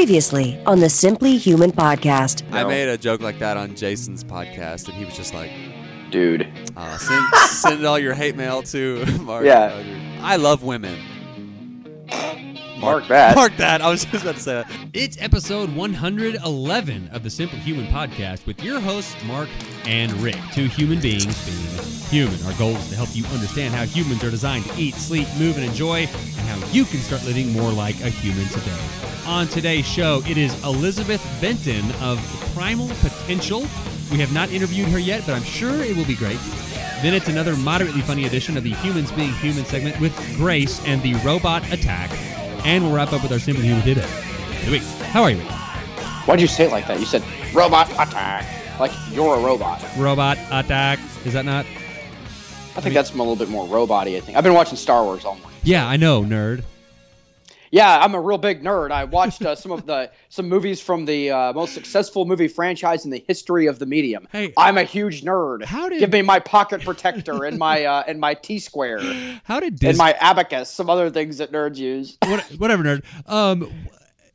Previously on the Simply Human podcast. I made a joke like that on Jason's podcast, and he was just like, dude. uh, send, send all your hate mail to Mark. Yeah. I love women. Mark that. Mark that. I was just about to say that. It's episode 111 of the Simply Human podcast with your hosts, Mark and Rick, two human beings being human. Our goal is to help you understand how humans are designed to eat, sleep, move, and enjoy, and how you can start living more like a human today. On today's show, it is Elizabeth Benton of Primal Potential. We have not interviewed her yet, but I'm sure it will be great. Then it's another moderately funny edition of the Humans Being Human segment with Grace and the Robot Attack. And we'll wrap up with our Simple Human today. Hey, Wait, how are you? Why'd you say it like that? You said robot attack. Like you're a robot. Robot attack. Is that not? I think that's a little bit more robot-y, I think. I've been watching Star Wars all morning. Yeah, I know, nerd. Yeah, I'm a real big nerd. I watched uh, some of the some movies from the uh, most successful movie franchise in the history of the medium. Hey. I'm a huge nerd. How did- Give me my pocket protector and my uh, and my T square How did and Disney? my abacus. Some other things that nerds use. what, whatever, nerd. Um,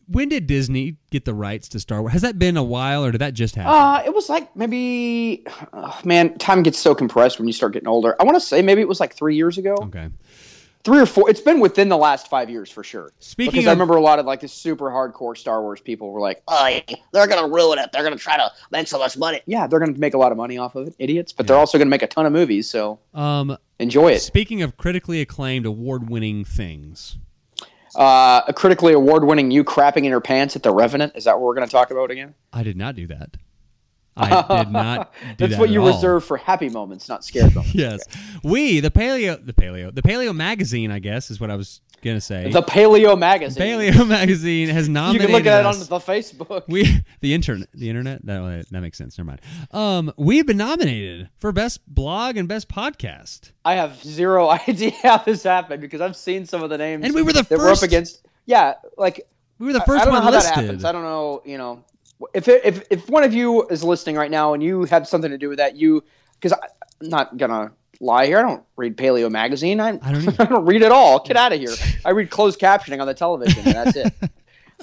when did Disney get the rights to Star Wars? Has that been a while, or did that just happen? Uh, it was like maybe, oh, man, time gets so compressed when you start getting older. I want to say maybe it was like three years ago, okay. Three or four. It's been within the last five years for sure. Speaking because of- I remember a lot of like the super hardcore Star Wars people were like, "Oh, they're gonna ruin it. They're gonna try to make so much money." Yeah, they're gonna make a lot of money off of it, idiots. But they're also gonna make a ton of movies, so Um, enjoy it. speaking of critically acclaimed, award-winning things, Uh, a critically award-winning "You Crapping in your Pants" at the Revenant. Is that what we're gonna talk about again? I did not do that. I did not. That's that what at you all. reserve for happy moments, not scared moments. Yes, we the paleo, the paleo, the paleo magazine. I guess is what I was gonna say. The Paleo Magazine. paleo magazine has nominated. You can look at it on the Facebook. We the internet the internet that that makes sense. Never mind. Um, we've been nominated for best blog and best podcast, I have zero idea how this happened because I've seen some of the names and we were the that we're up against. Yeah, like we were the I- first I don't know how listed. that happens. I don't know. You know, if it, if if one of you is listening right now and you have something to do with that, you because I'm not gonna lie here. I don't read Paleo magazine. I, I don't. I don't read at all. Get out of here. I read closed captioning on the television, and that's it.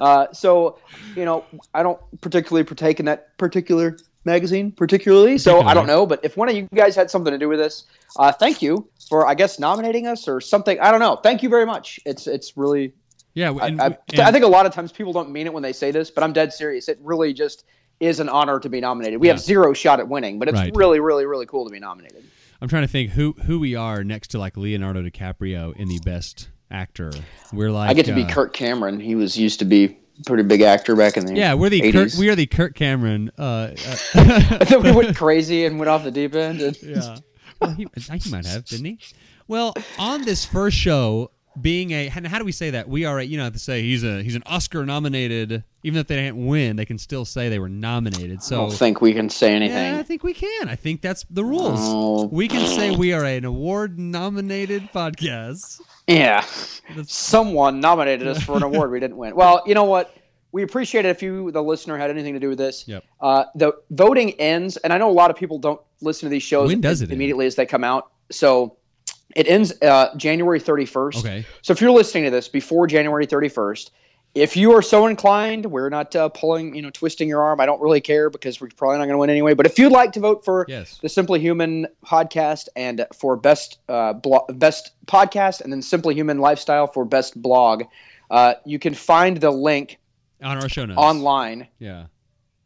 Uh, so, you know, I don't particularly partake in that particular magazine, particularly. So I don't know. But if one of you guys had something to do with this, uh, thank you for, I guess, nominating us or something. I don't know. Thank you very much. It's it's really. Yeah, I, and, I, and- I think a lot of times people don't mean it when they say this, but I'm dead serious. It really just is an honor to be nominated. We have zero shot at winning, but it's Right. really, really, really cool to be nominated. I'm trying to think who who we are next to like Leonardo DiCaprio in the best actor. We're like I get to be uh, Kirk Cameron. He was used to be a pretty big actor back in the Yeah, we're the Kurt, 80s. we are the Kurt Cameron. Uh, uh, and then we went crazy and went off the deep end. And yeah. Well, he, he might have, didn't he? Well, on this first show, being a and how do we say that? We are a, you know have to say he's a he's an Oscar nominated. Even if they didn't win, they can still say they were nominated. I So don't think we can say anything. yeah, I think we can. I think that's the rules. Oh. We can say we are an award nominated podcast. Yeah. That's- Someone nominated us for an award we didn't win. Well, you know what? We appreciate it if you, the listener, had anything to do with this. Yep. Uh, the voting ends, and I know a lot of people don't listen to these shows When does it end? immediately as they come out. So it ends uh, January 31st. Okay. So if you're listening to this before January 31st, if you are so inclined, we're not uh, pulling, you know, twisting your arm. I don't really care because we're probably not going to win anyway. But if you'd like to vote for Yes. the Simply Human podcast and for best uh, blo- best podcast, and then Simply Human lifestyle for best blog, uh, you can find the link On our show notes. online. Yeah.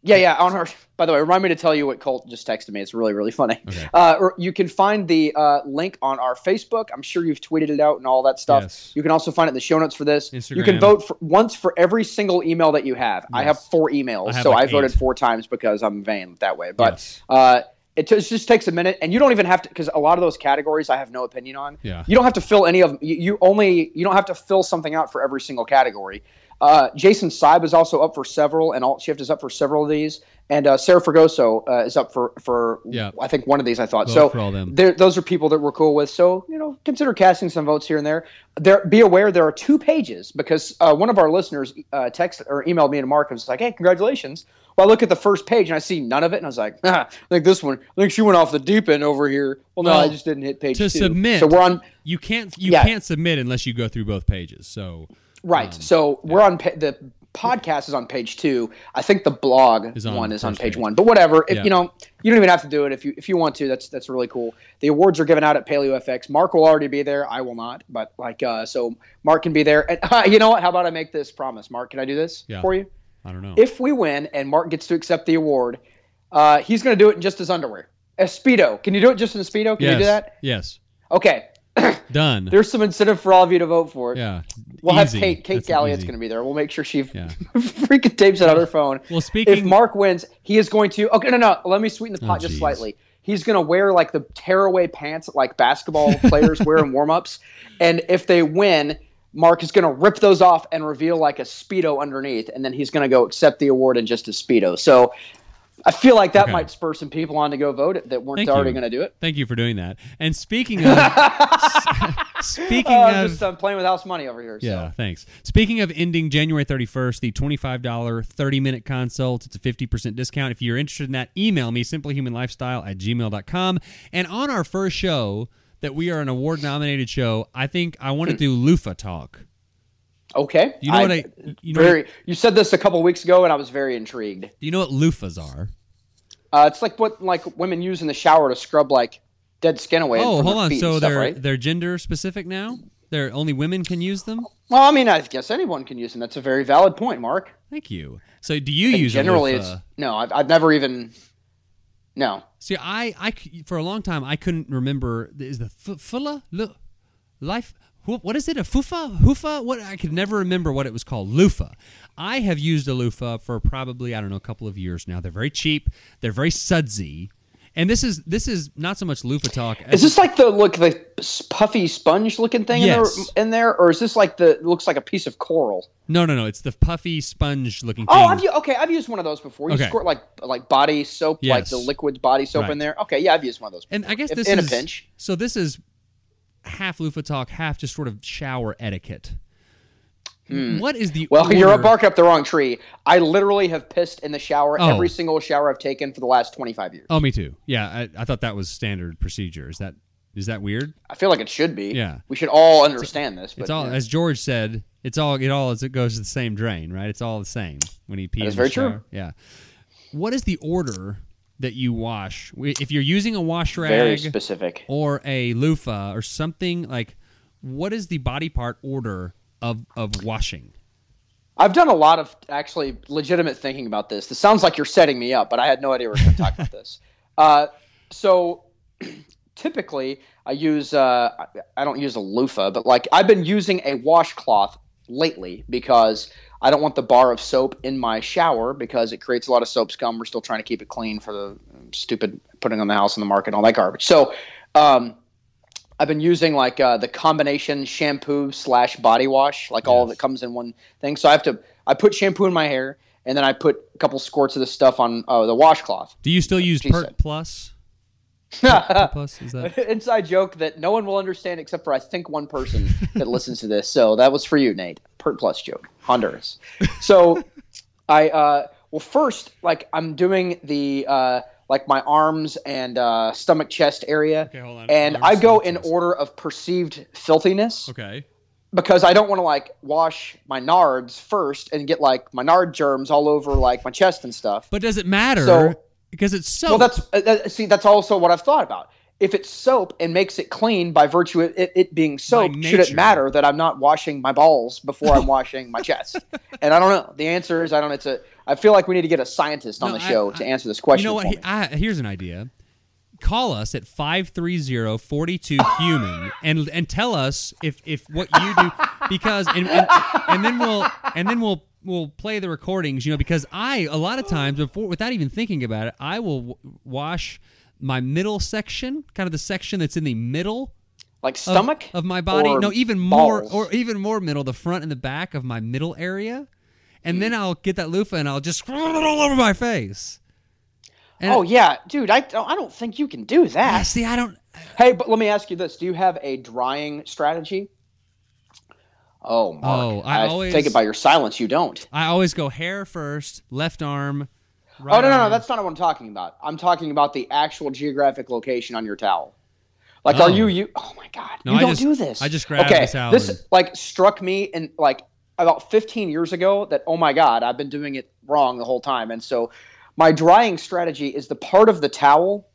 Yeah, yeah. On our. By the way, remind me to tell you what Colt just texted me. It's really, really funny. Okay. Uh, or you can find the uh, link on our Facebook. I'm sure you've tweeted it out and all that stuff. Yes. You can also find it in the show notes for this. Instagram. You can vote for, once for every single email that you have. I have four emails, I have so like I voted eight. four times because I'm vain that way. But Yes. uh, it just, just takes a minute, and you don't even have to because a lot of those categories I have no opinion on. Yeah. You don't have to fill any of them. You, you only you don't have to fill something out for every single category. Uh, Jason Seib is also up for several, and Alt Shift is up for several of these, and uh, Sarah Fragoso uh, is up for for Yeah. I think one of these. I thought Vote so. for all them. those are people that we're cool with. So you know, consider casting some votes here and there. There, be aware there are two pages because uh, one of our listeners uh, texted or emailed me and Mark and was like, "Hey, congratulations." Well, I look at the first page and I see none of it, and I was like, ah, I think this one, I think she went off the deep end over here. Well, no, Well, I just didn't hit page to two. submit- So we're on You can't you Yeah. can't submit unless you go through both pages. So right. Um, so we're on pa- the podcast is on page two. I think the blog Is on one is on page page. one. But whatever. If Yeah. you know, you don't even have to do it if you if you want to. That's that's really cool. The awards are given out at Paleo FX. Mark will already be there. I will not. But like, uh, so Mark can be there. And uh, you know what? How about I make this promise, Mark? Can I do this Yeah. for you? I don't know. If we win and Mark gets to accept the award, uh, he's going to do it in just his underwear. A speedo. Can you do it just in a speedo? Can yes. you do that? Yes. Okay. Done. There's some incentive for all of you to vote for it. yeah. We'll Easy. have Kate. Kate Galliett's going to be there. We'll make sure she Yeah. freaking tapes it on her phone. Well, speaking. If Mark wins, he is going to. Okay, no, no. Let me sweeten the pot Oh, just geez. slightly. He's going to wear like the tearaway pants that like basketball players wear in warm-ups, and if they win, Mark is going to rip those off and reveal like a speedo underneath, and then he's going to go accept the award in just a speedo. So. I feel like that Okay. might spur some people on to go vote that weren't Thank already going to do it. Thank you for doing that. And speaking of, speaking Uh, of, just I'm playing with house money over here. so. yeah, thanks. Speaking of ending January 31st, the $25 30 minute consult, it's a 50% discount. If you're interested in that, email me, simplyhumanlifestyle at gmail.com. And on our first show, that we are an award nominated show, I think I want to do loofah talk. Okay. You know what I- you know very. you said this a couple weeks ago, and I was very intrigued. Do you know what loofahs are? Uh, it's like what like women use in the shower to scrub like dead skin away. Oh, hold on. So stuff, they're right? they're gender specific now? They're only women can use them? Well, I mean, I guess anyone can use them. That's a very valid point, Mark. Thank you. So do you use generally, it's no. I've, I've never even. No. See, I, I for a long time I couldn't remember. Is the f- fulla Lu- life? What is it? A fufa? Hoofa? What? I could never remember what it was called. Loofah. I have used a loofah for probably I don't know a couple of years now. They're very cheap. They're very sudsy. And this is this is not so much loofah talk. Is this like the look the puffy sponge looking thing Yes. in, there, in there, or is this like the looks like a piece of coral? no, no, no. It's the puffy sponge looking. Oh, thing. I've okay. I've used one of those before. You Okay. squirt like like body soap, like the liquid body soap Right. in there. Okay, yeah, I've used one of those. Before. And I guess If- this in is a pinch. So this is half loofah talk, half just sort of shower etiquette. What is the Hmm. Well, you're order- barking up the wrong tree. I literally have pissed in the shower Oh. every single shower I've taken for the last 25 years. Oh, me too. Yeah, I, I thought that was standard procedure. Is that is that weird? I feel like it should be. Yeah. We should all understand this. But, It's all yeah. as George said. It's all it all as it goes to the same drain, right? It's all the same when you pee. That is very true. Yeah. What is the order that you wash? If you're using a wash very rag specific. or a loofah or something like, what is the body part order of of washing? I've done a lot of actually legitimate thinking about this. This sounds like you're setting me up, but I had no idea we were going to talk about this. Uh, so typically, I use uh, I- don't use a loofah, but like I've been using a washcloth lately because I don't want the bar of soap in my shower because it creates a lot of soap scum. We're still trying to keep it clean for the stupid putting on the house on the market, and all that garbage. So. Um, I've been using like uh, the combination shampoo slash body wash, like all that comes in one thing. So I have to I put shampoo in my hair, and then I put a couple squirts of this stuff on uh, the washcloth. Do you still use Pert said. Plus? Pert Plus is that? Inside joke that no one will understand except for I think one person that listens to this. So that was for you, Nate. Pert plus joke, Honduras. So I uh, well first like I'm doing the uh, like my arms and uh, stomach chest area, Okay, hold on. and Arms, I go in chest. order of perceived filthiness. Okay. because I don't want to like wash my nards first and get like my nard germs all over like my chest and stuff. But does it matter? So- because it's so. well, that's uh, see, that's also what I've thought about. If it's soap and makes it clean by virtue of it, it being soap, should it matter that I'm not washing my balls before I'm washing my chest? And I don't know. The answer is I don't. It's a. I feel like we need to get a scientist on No, the show I- to answer this question. You know what? for He- me. I, here's an idea. Call us at 530-42-HUMAN and and tell us if if what you do because and, and and then we'll and then we'll we'll play the recordings, you know, because I a lot of times before without even thinking about it, I will w- wash my middle section, kind of the section that's in the middle like stomach of my body. No, even more balls? or even more middle, the front and the back of my middle area. And then I'll get that loofah and I'll just scrub it all over my face. And oh yeah, dude. I don't. I don't think you can do that. see, I don't. Uh, hey, but let me ask you this: Do you have a drying strategy? Oh, Mark. Oh, I always- take it by your silence. You don't. I always go hair first, left arm. Right oh no, no, no, that's not what I'm talking about. I'm talking about the actual geographic location on your towel. Like, Oh. are you you? Oh my God, No, you I don't just- do this. I just grab okay, This like struck me and like about 15 years ago that oh my god, I've been doing it wrong the whole time, and so my drying strategy is the part of the towel.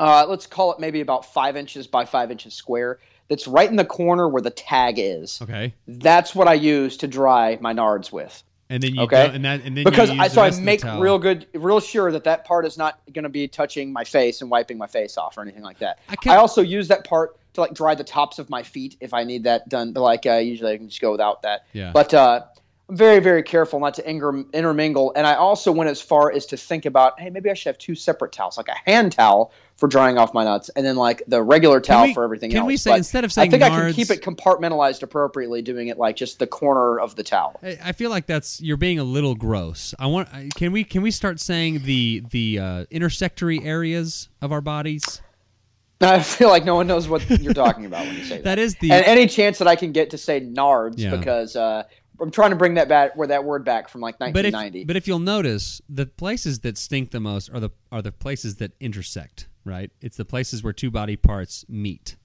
Uh, let's call it maybe about five inches by five inches square. That's right in the corner where the tag is. Okay. That's what I use to dry my nards with. And then you Okay. and that and then because you I use the so I rest of make real good, real sure that that part is not going to be touching my face and wiping my face off or anything like that. I I, can't- also use that part to like dry the tops of my feet if I need that done. But like uh, usually I can just go without that. Yeah. But uh, I'm very very careful not to inter- intermingle, and I also went as far as to think about, hey, maybe I should have two separate towels, like a hand towel for drying off my nuts, and then like the regular towel we- for everything can else. we say- But instead of saying I think I can keep it compartmentalized appropriately, doing it like just the corner of the towel. I I feel like that's you're being a little gross. I want I- can we can we start saying the the uh, intersectory areas of our bodies? I feel like no one knows what you're talking about when you say that. That is the and any chance that I can get to say nards Yeah. because uh, I'm trying to bring that back where that word back from like but if 1990. but if you'll notice, the places that stink the most are the are the places that intersect. Right? It's the places where two body parts meet.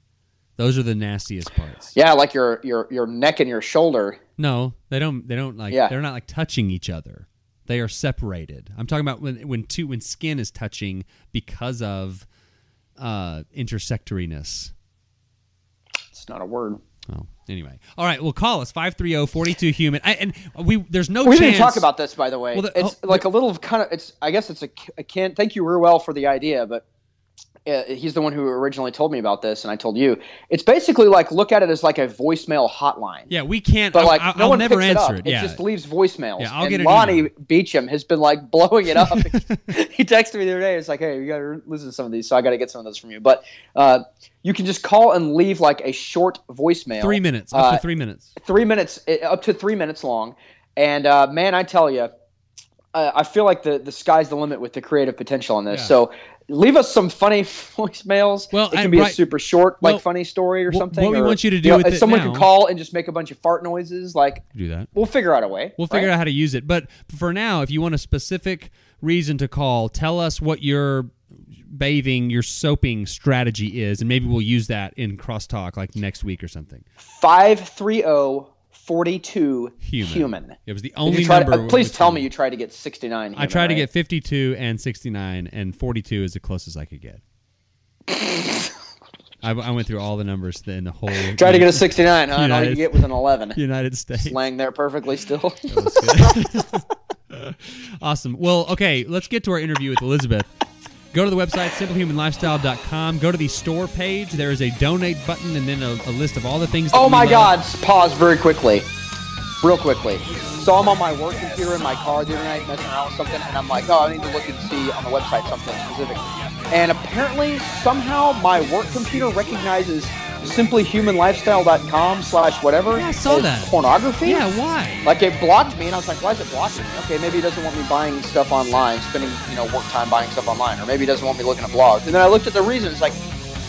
Those are the nastiest parts. yeah, like your your your neck and your shoulder. No, they don't. They don't like. Yeah. They're not like touching each other. They are separated. I'm talking about when when two when skin is touching because of uh, intersectoriness. It's not a word. Oh, anyway. All right. Well, call us 530-42 human. I, and we there's no We chance. didn't talk about this, by the way. Well, the- it's oh, like a little kind of. It's. I guess it's a. I can't. Thank you, Ruel, for the idea, but. Uh, he's the one who originally told me about this, and I told you. It's basically like look at it as like a voicemail hotline. Yeah, we can't. But like I, no will one never picks answer it it. Yeah. just leaves voicemails. Yeah, I'll and get Lonnie email. Beecham has been like blowing it up. he texted me the other day. It's like, hey, you got to listen to some of these, so I got to get some of those from you. But uh, you can just call and leave like a short voicemail. three minutes. Up Uh, to three minutes. three minutes, uh, up to three minutes long. And uh, man, I tell you, uh, I feel like the the sky's the limit with the creative potential on this. Yeah. So. Leave us some funny voicemails. Well, it can and be right- a super short, like well, funny story or something. what we or, want you to do know, with if it someone now- could call and just make a bunch of fart noises, like Do that. we'll figure out a way. We'll figure right? out how to use it. But for now, if you want a specific reason to call, tell us what your bathing, your soaping strategy is, and maybe we'll use that in crosstalk like next week or something. 530 42 Human. human. It was the only try number. to, uh, please tell human. me you tried to get 69. I human, tried to get 52 and 69, and 42 is the closest I could get. I, I went through all the numbers in the whole. Try to get a 69, huh? And all United- you get was an 11. United States. Laying there perfectly still. Awesome. Well, okay, let's get to our interview with Elizabeth. Go to the website, simplyhumanlifestyle.com. Go to the store page. There is a donate button and then a, a list of all the things that oh my. God! Pause very quickly, real quickly. So I'm on my work computer in my car the other night messing around with something, and I'm like, oh, I need to look and see on the website something specific. And apparently, somehow, my work computer recognizes simplyhumanlifestyle.com slash whatever Yeah, I saw that. pornography. Yeah, why? Like it blocked me, and I was like, "Why is it blocking me?" Okay, maybe he doesn't want me buying stuff online, spending you know work time buying stuff online, or maybe he doesn't want me looking at blogs. And then I looked at the reason; it's like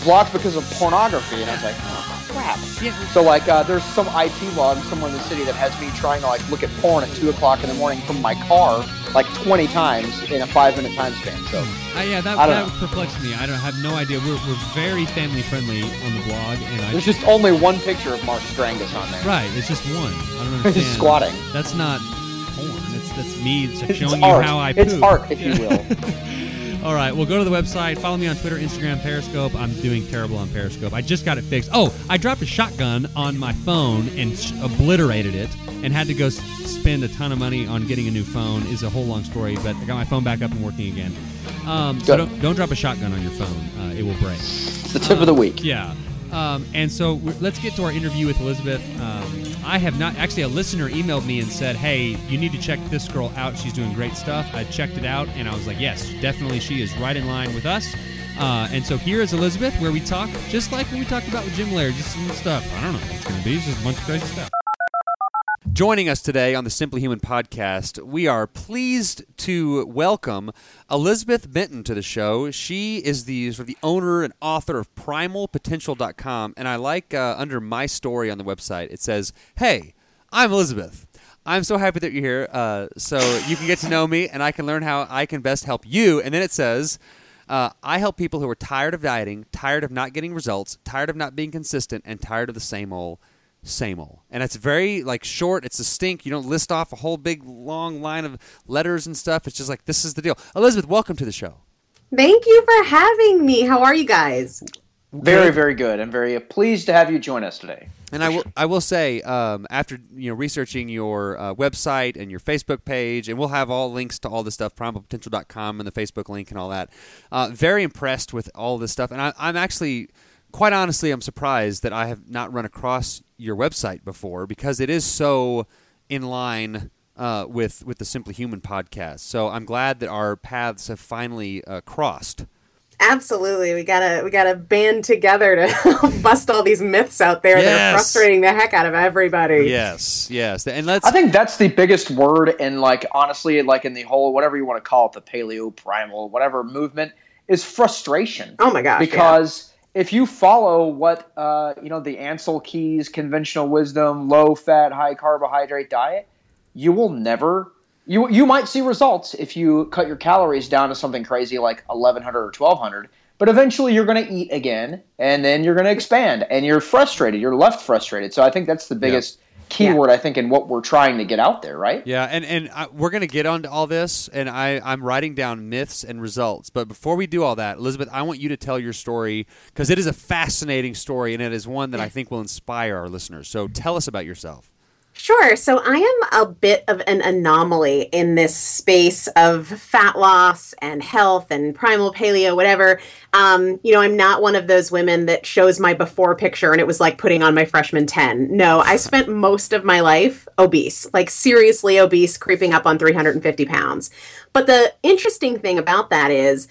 blocked because of pornography, and I was like, "Oh crap!" Yeah. So like, uh, there's some IT law in someone in the city that has me trying to like look at porn at two o'clock in the morning from my car like 20 times in a five minute time span. So Uh, yeah, that, I don't that know. perplexed me. I don't have no idea. We're, we're very family friendly on the blog, and I there's just only one picture of Mark Strangus on there. right. It's just one. I don't He's understand. squatting. That's not porn. It's that's me It's showing art. you how I poop. It's art, if you will. All right, well, go to the website. Follow me on Twitter, Instagram, Periscope. I'm doing terrible on Periscope. I just got it fixed. Oh, I dropped a shotgun on my phone and sh- obliterated it, and had to go s- spend a ton of money on getting a new phone. Is a whole long story, but I got my phone back up and working again. Um, so don't don't drop a shotgun on your phone. Uh, it will break. It's the tip of the week. Yeah. Um, and so let's get to our interview with Elizabeth. Um, I have not actually a listener emailed me and said, "Hey, you need to check this girl out. She's doing great stuff." I checked it out and I was like, "Yes, definitely, she is right in line with us." Uh, and so here is Elizabeth, where we talk just like when we talked about with Jim Laird, just some stuff. I don't know what it's going to be. Just a bunch of crazy stuff. Joining us today on the Simply Human podcast, we are pleased to welcome Elizabeth Benton to the show. She is the sort of the owner and author of PrimalPotential.com, and I like uh, under my story on the website it says, "Hey, I'm Elizabeth. I'm so happy that you're here, uh, so you can get to know me, and I can learn how I can best help you." And then it says. Uh, I help people who are tired of dieting, tired of not getting results, tired of not being consistent, and tired of the same old same old. And it's very like short, it's distinct. You don't list off a whole big long line of letters and stuff. It's just like this is the deal. Elizabeth, welcome to the show. Thank you for having me. How are you guys? Very, very good. I'm very pleased to have you join us today. And I will, I will say, um, after you know researching your uh, website and your Facebook page, and we'll have all links to all this stuff, primalpotential.com and the Facebook link and all that. Uh, very impressed with all this stuff, and I, I'm actually, quite honestly, I'm surprised that I have not run across your website before because it is so in line uh, with with the Simply Human podcast. So I'm glad that our paths have finally uh, crossed. Absolutely. We gotta we gotta band together to bust all these myths out there that are frustrating the heck out of everybody. Yes, yes, and let's. I think that's the biggest word in like honestly, like in the whole whatever you want to call it, the paleo primal, whatever movement is frustration. Oh my gosh. yeah. If you follow what uh, you know the Ancel Keys conventional wisdom, low fat, high carbohydrate diet, you will never. You, you might see results if you cut your calories down to something crazy like 1100 or 1200 but eventually you're going to eat again and then you're going to expand and you're frustrated you're left frustrated so i think that's the biggest keyword i think in what we're trying to get out there right Yeah, and and I, we're gonna get onto all this, and I I'm writing down myths and results. But before we do all that, Elizabeth, I want you to tell your story because it is a fascinating story, and it is one that I think will inspire our listeners. So tell us about yourself. Sure. So I am a bit of an anomaly in this space of fat loss and health and primal paleo, whatever. Um, you know, I'm not one of those women that shows my before picture and it was like putting on my freshman 10. No, I spent most of my life obese, like seriously obese, creeping up on 350 pounds. But the interesting thing about that is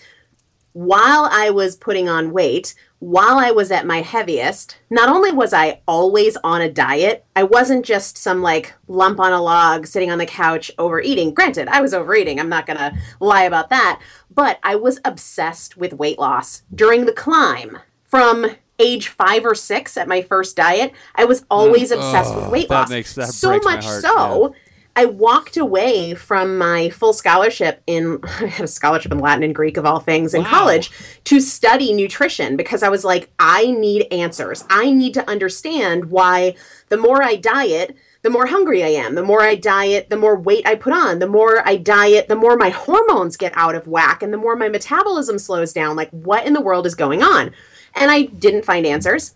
while I was putting on weight, while I was at my heaviest, not only was I always on a diet, I wasn't just some like lump on a log sitting on the couch overeating. Granted, I was overeating. I'm not going to lie about that. But I was obsessed with weight loss during the climb from age five or six at my first diet. I was always obsessed with weight Mm. that loss. makes- that so much so. I walked away from my full scholarship in I had a scholarship in Latin and Greek of all things in Wow. college to study nutrition because I was like I need answers. I need to understand why the more I diet, the more hungry I am. The more I diet, the more weight I put on. The more I diet, the more my hormones get out of whack and the more my metabolism slows down. Like what in the world is going on? And I didn't find answers.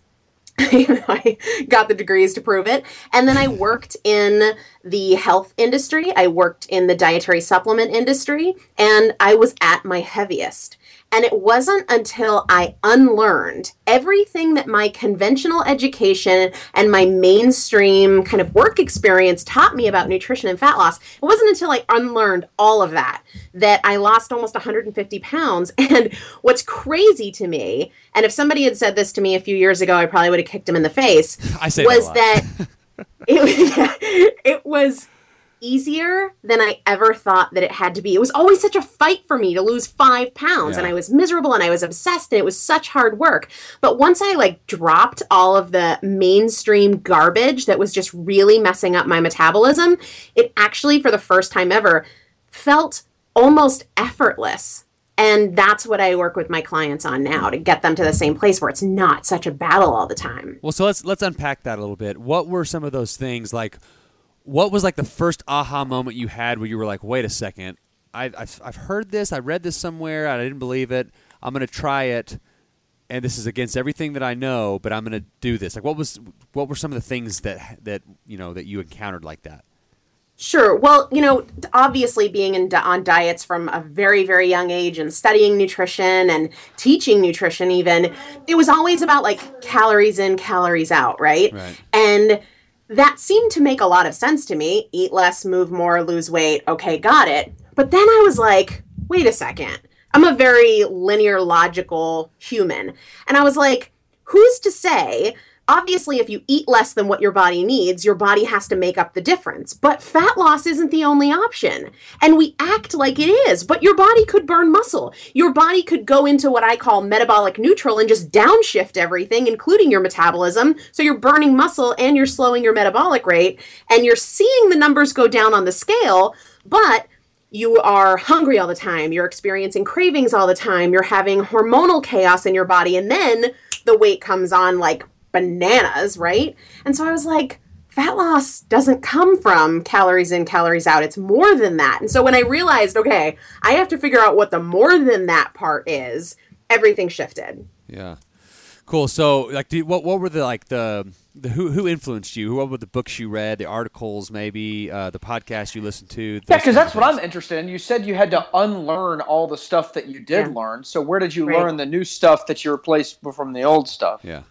I got the degrees to prove it. And then I worked in the health industry. I worked in the dietary supplement industry, and I was at my heaviest. And it wasn't until I unlearned everything that my conventional education and my mainstream kind of work experience taught me about nutrition and fat loss. It wasn't until I unlearned all of that that I lost almost 150 pounds. And what's crazy to me, and if somebody had said this to me a few years ago, I probably would have kicked him in the face, I say was that it, it was easier than I ever thought that it had to be. It was always such a fight for me to lose five pounds, and I was miserable and I was obsessed, and it was such hard work. But once I like dropped all of the mainstream garbage that was just really messing up my metabolism, it actually, for the first time ever, felt almost effortless. And that's what I work with my clients on now to get them to the same place where it's not such a battle all the time. Well, so let's let's unpack that a little bit. What were some of those things like? What was like the first aha moment you had where you were like, "Wait a second, I, I've I've heard this, I read this somewhere, I didn't believe it. I'm going to try it, and this is against everything that I know, but I'm going to do this." Like, what was what were some of the things that that you know that you encountered like that? Sure. Well, you know, obviously being in, on diets from a very, very young age and studying nutrition and teaching nutrition, even, it was always about like calories in, calories out, right? Right. And that seemed to make a lot of sense to me. Eat less, move more, lose weight. Okay, got it. But then I was like, wait a second. I'm a very linear, logical human. And I was like, who's to say? Obviously, if you eat less than what your body needs, your body has to make up the difference. But fat loss isn't the only option. And we act like it is, but your body could burn muscle. Your body could go into what I call metabolic neutral and just downshift everything, including your metabolism. So you're burning muscle and you're slowing your metabolic rate, and you're seeing the numbers go down on the scale, but you are hungry all the time, you're experiencing cravings all the time, you're having hormonal chaos in your body, and then the weight comes on like bananas, right? And so I was like, fat loss doesn't come from calories in, calories out. It's more than that. And so when I realized, okay, I have to figure out what the more than that part is, everything shifted. Yeah. Cool. So, like, do, what what were the like the the who who influenced you? What were the books you read, the articles, maybe uh, the podcasts you listened to? Yeah, because that's what? I'm interested in. You said you had to unlearn all the stuff that you did Yeah. learn. So where did you Right. learn the new stuff that you replaced from the old stuff? Yeah.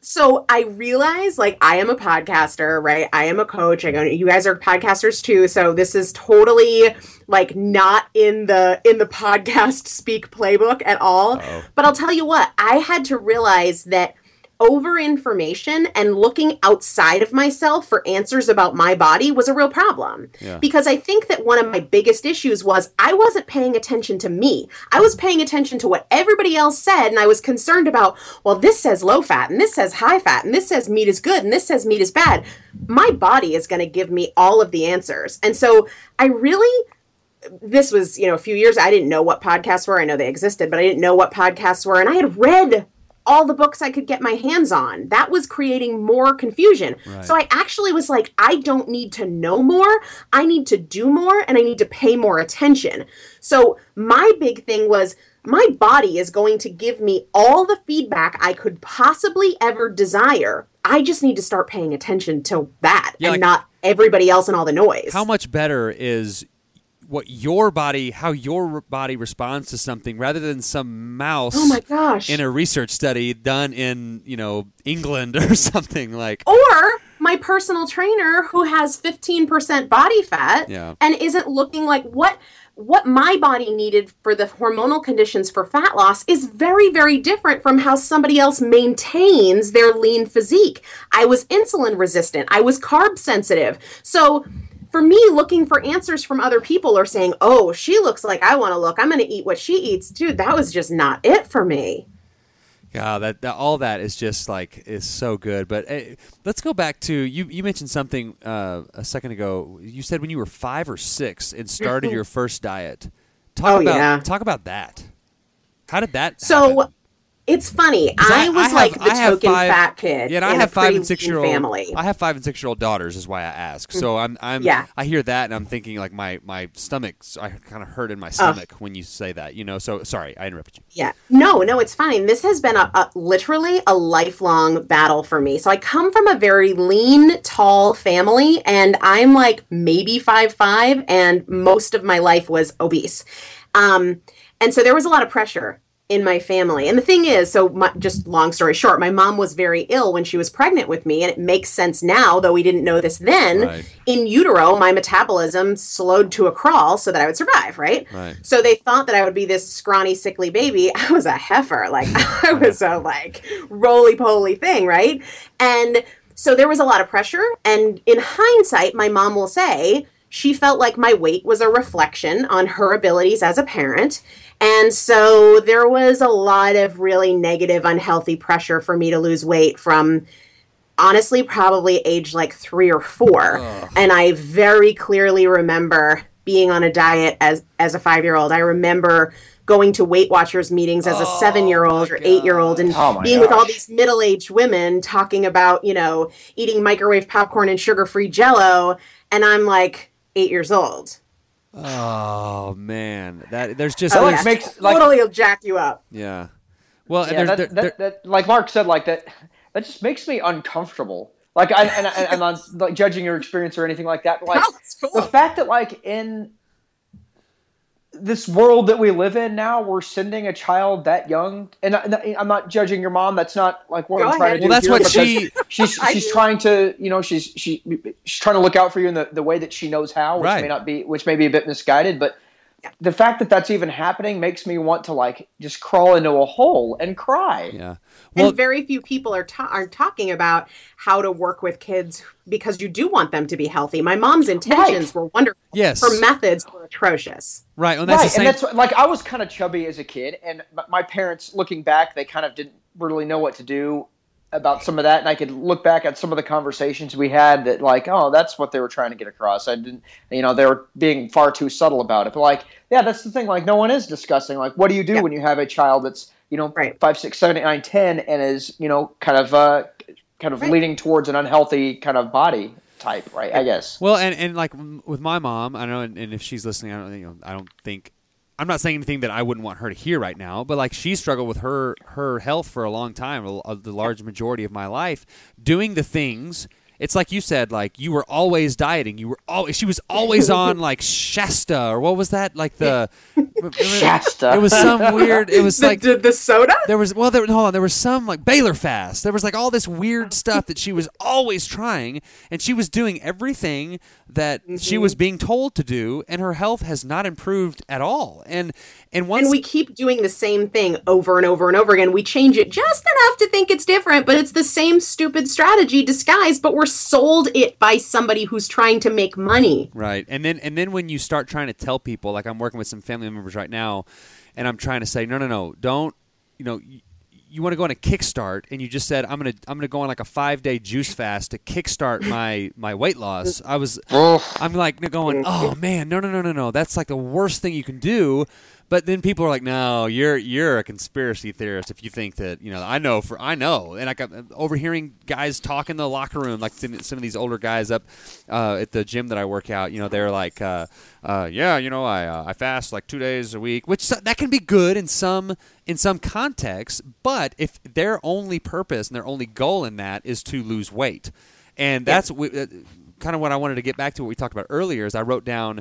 So I realize like I am a podcaster, right? I am a coach. I go you guys are podcasters too, so this is totally like not in the in the podcast speak playbook at all. Uh-oh. But I'll tell you what, I had to realize that over information and looking outside of myself for answers about my body was a real problem. Yeah. Because I think that one of my biggest issues was I wasn't paying attention to me. I was paying attention to what everybody else said, and I was concerned about, well, this says low fat, and this says high fat, and this says meat is good, and this says meat is bad. My body is going to give me all of the answers. And so I really this was you know a few years i didn't know what podcasts were i know they existed but i didn't know what podcasts were and i had read all the books i could get my hands on. That was creating more confusion. So i actually was like i don't need to know more. I need to do more and i need to pay more attention. So my big thing was my body is going to give me all the feedback i could possibly ever desire. I just need to start paying attention to that Yeah, and like- not everybody else and all the noise. How much better is what your body, how your body responds to something, rather than some mouse oh my gosh in a research study done in you know England or something like. or my personal trainer who has 15% body fat Yeah. and isn't looking like what what my body needed for the hormonal conditions for fat loss is very very different from how somebody else maintains their lean physique i was insulin resistant i was carb sensitive so for me looking for answers from other people or saying oh she looks like i want to look i'm going to eat what she eats dude that was just not it for me God, that, that all that is just like is so good. But eh, let's go back to you. You mentioned something uh, a second ago. You said when you were five or six and started your first diet. Talk Oh, about yeah. talk about that. How did that? So happen? It's funny. I, was have- like the I token five- fat kid. Yeah, and I in have five and six year old family. I have five and six year old daughters, is why I ask. So I'm, I'm, Yeah. I hear that and I'm thinking like my my stomach's, I kind of hurt in my stomach when you say that. You know. So sorry, I interrupted you. Yeah. No, no, it's fine. This has been a, a literally a lifelong battle for me. So I come from a very lean, tall family, and I'm like maybe five five, and most of my life was obese. Um, and so there was a lot of pressure in my family. And the thing is, so my, just long story short, my mom was very ill when she was pregnant with me, and it makes sense now, though we didn't know this then. Right. In utero, my metabolism slowed to a crawl so that I would survive, right? Right. So they thought that I would be this scrawny, sickly baby. I was a heifer. Like I was a like roly poly thing, right? And so there was a lot of pressure. And in hindsight, my mom will say she felt like my weight was a reflection on her abilities as a parent. And so there was a lot of really negative, unhealthy pressure for me to lose weight from honestly probably age like three or four. And i very clearly remember being on a diet as as a five year old i remember going to weight watchers meetings as a seven year old or eight year old and Oh being with all these middle aged women talking about you know eating microwave popcorn and sugar free jello. And i'm like eight years old Oh man, that there's just oh, like there's- yeah. makes- like- totally will jack you up yeah. Well, Yeah, there's, that, there, that, that, like Mark said, like that, that just makes me uncomfortable. Like, I, and, and I'm not like judging your experience or anything like that. But like, No, cool. the fact that like in this world that we live in now, we're sending a child that young, and I, I'm not judging your mom. That's not like what Go I'm trying ahead. to do. Well, that's here, what she- she's she's trying to, you know, she's she she's trying to look out for you in the, the way that she knows how, which Right. may not be, which may be a bit misguided, but the fact that that's even happening makes me want to like just crawl into a hole and cry. yeah. Well, and very few people are ta- are talking about how to work with kids because you do want them to be healthy. My mom's intentions were wonderful. Yes. Her methods were atrocious. right. Well, that's right, same. and that's like I was kind of chubby as a kid, and my parents, looking back, they kind of didn't really know what to do about some of that, and I could look back at some of the conversations we had that, like, oh, that's what they were trying to get across. I didn't, you know, they were being far too subtle about it. But like, yeah, that's the thing. Like, no one is discussing like, what do you do Yeah. when you have a child that's, you know, Right. five, six, seven, eight, nine, ten, and is, you know, kind of uh, kind of Right. leading towards an unhealthy kind of body type, right? I guess. Well, and, and like with my mom, I don't know, and, and if she's listening, I don't, you know, I don't think I'm not saying anything that I wouldn't want her to hear right now. But like she struggled with her her health for a long time, a- a- the large majority of my life, doing the things. It's like you said, like you were always dieting. You were always she was always on like Shasta or what was that? Like the Shasta. It was some weird. It was The, like the, the soda? there was well there hold on there was some like Baylor fast there was like all this weird stuff that she was always trying and she was doing everything that she Mm-hmm. was being told to do and her health has not improved at all and and once And we keep doing the same thing over and over and over again. We change it just enough to think it's different, but it's the same stupid strategy disguised, but we're sold it by somebody who's trying to make money. Right. And then and then when you start trying to tell people, like I'm working with some family members right now, and I'm trying to say, no, no, no, don't, you know, you, you want to go on a kickstart, and you just said I'm gonna I'm gonna go on like a five day juice fast to kickstart my my weight loss. I was I'm like going, oh man, no, no, no, no, no, that's like the worst thing you can do. But then people are like, "No, you're you're a conspiracy theorist if you think that you know." I know for I know, and I got overhearing guys talk in the locker room, like some, of these older guys up uh, at the gym that I work out. You know, they're like, uh, uh, "Yeah, you know, I uh, I fast like two days a week," which that can be good in some in some contexts. But if their only purpose and their only goal in that is to lose weight, and that's uh, kind of what I wanted to get back to what we talked about earlier. Is I wrote down,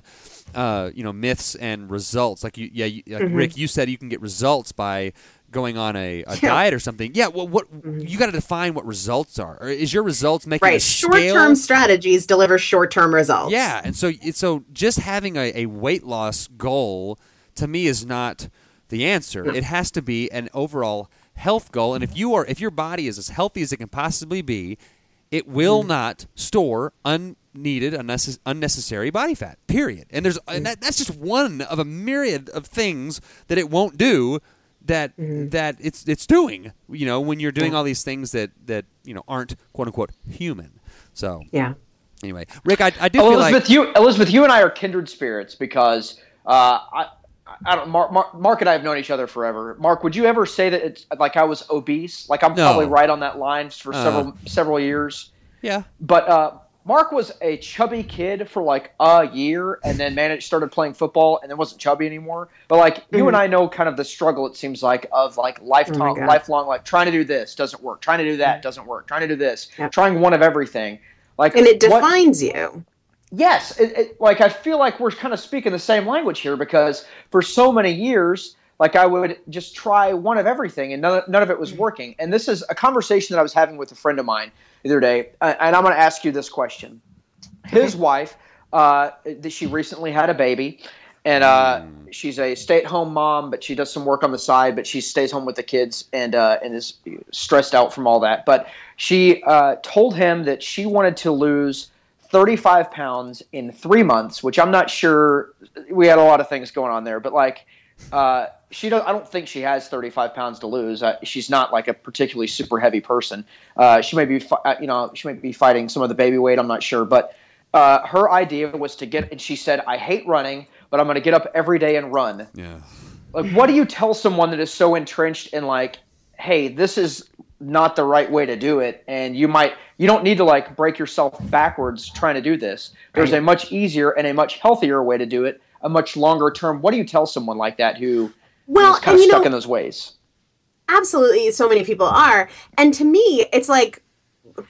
uh, you know, myths and results. Like you, yeah, you, like Rick, you said you can get results by going on a, a Yeah. diet or something. Yeah, well, what you got to define what results are. Or is your results making Right. Short term strategies deliver short term results. Yeah, and so so just having a, a weight loss goal to me is not the answer. It has to be an overall health goal. And if you are if your body is as healthy as it can possibly be, it will not store unneeded unnecess- unnecessary body fat. Period. And there's and that, that's just one of a myriad of things that it won't do that that it's it's doing. You know, when you're doing all these things that that you know aren't quote unquote human. So Yeah. anyway, Rick, I, I do feel like Elizabeth, you Elizabeth, you and I are kindred spirits because uh, I. I don't. Mark, Mark, Mark and I have known each other forever. Mark, would you ever say that it's like I was obese? Like I'm No. probably right on that line for Uh. several several years. yeah. But uh, Mark was a chubby kid for like a year, and then managed started playing football, and then wasn't chubby anymore. But like you and I know, kind of the struggle it seems like of like lifetime, Oh lifelong, like trying to do this doesn't work, trying to do that doesn't work, trying to do this, Yep. trying one of everything. Like And it what- defines you. Yes, it, it, like I feel like we're kind of speaking the same language here because for so many years, like I would just try one of everything and none, none of it was working. And this is a conversation that I was having with a friend of mine the other day, uh, and I'm going to ask you this question. His wife, uh, she recently had a baby, and uh, she's a stay-at-home mom, but she does some work on the side. But she stays home with the kids and uh, and is stressed out from all that. But she uh, told him that she wanted to lose 35 pounds in three months, which I'm not sure. We had a lot of things going on there, but like, uh, she don't. I don't think she has 35 pounds to lose. Uh, she's not like a particularly super heavy person. Uh, she may be, fi- uh, you know, she may be fighting some of the baby weight. I'm not sure, but uh, her idea was to get. And she said, "I hate running, but I'm going to get up every day and run." Yeah. Like, what do you tell someone that is so entrenched in like, hey, this is not the right way to do it, and you might you don't need to like break yourself backwards trying to do this. There's a much easier and a much healthier way to do it, a much longer term. What do you tell someone like that who Well, is kind of stuck know, in those ways? absolutely so many people are and to me it's like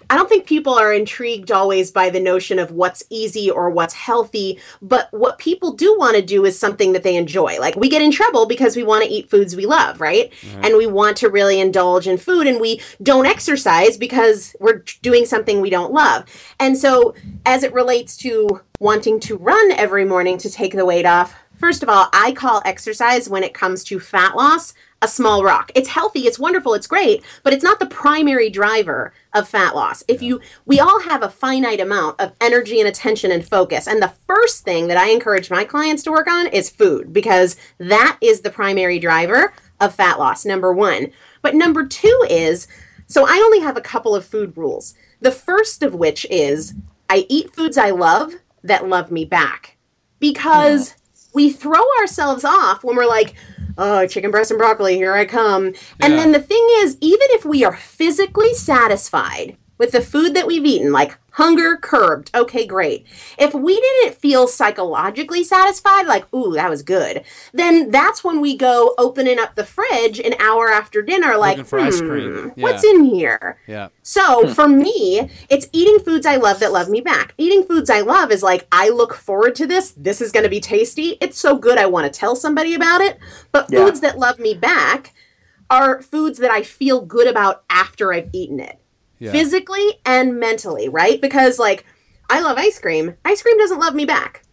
i don't think people are intrigued always by the notion of what's easy or what's healthy but what people do want to do is something that they enjoy. Like we get in trouble because we want to eat foods we love right. And we want to really indulge in food and we don't exercise because we're doing something we don't love. And so as it relates to wanting to run every morning to take the weight off First of all, I call exercise when it comes to fat loss a small rock. It's healthy, it's wonderful, it's great, but it's not the primary driver of fat loss. If you we all have a finite amount of energy and attention and focus. And the first thing that I encourage my clients to work on is food because that is the primary driver of fat loss. Number 1. But number 2 is so I only have a couple of food rules. The first of which is I eat foods I love that love me back because we throw ourselves off when we're like, oh, chicken breast and broccoli, here I come. And Yeah. then the thing is, even if we are physically satisfied with the food that we've eaten, like hunger curbed, okay, great. If we didn't feel psychologically satisfied, like, ooh, that was good, then that's when we go opening up the fridge an hour after dinner, like, Looking for ice "Hmm, cream." Yeah. what's in here? Yeah. So for me, it's eating foods I love that love me back. Eating foods I love is like, I look forward to this. This is going to be tasty. It's so good. I want to tell somebody about it. But Yeah. foods that love me back are foods that I feel good about after I've eaten it, Yeah. physically and mentally, right? Because like, I love ice cream. Ice cream doesn't love me back.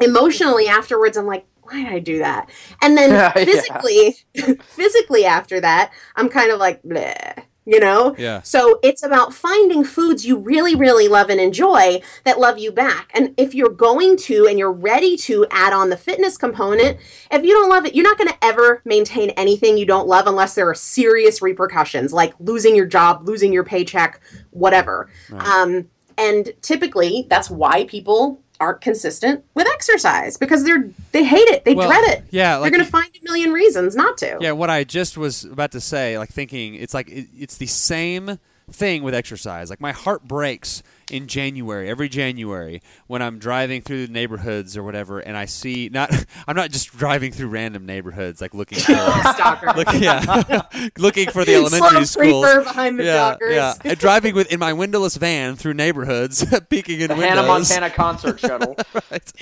Emotionally afterwards, I'm like, why did I do that? And then physically, physically after that, I'm kind of like, bleh, you know? Yeah. So it's about finding foods you really, really love and enjoy that love you back. And if you're going to and you're ready to add on the fitness component, if you don't love it, you're not going to ever maintain anything you don't love unless there are serious repercussions, like losing your job, losing your paycheck, whatever. Um, and typically, that's why people aren't consistent with exercise because they're they hate it, they Well, dread it. yeah, like they're going to find a million reasons not to. Yeah, what I just was about to say, like thinking, it's like it, it's the same thing with exercise. Like my heart breaks in January, every January, when I'm driving through the neighborhoods or whatever, and I see not, I'm not just driving through random neighborhoods, like looking for, Stalker. look, yeah, looking for the elementary Slow creeper schools. behind the yeah, joggers. yeah, and driving with in my windowless van through neighborhoods, peeking in The windows. Hannah Montana concert shuttle. Right.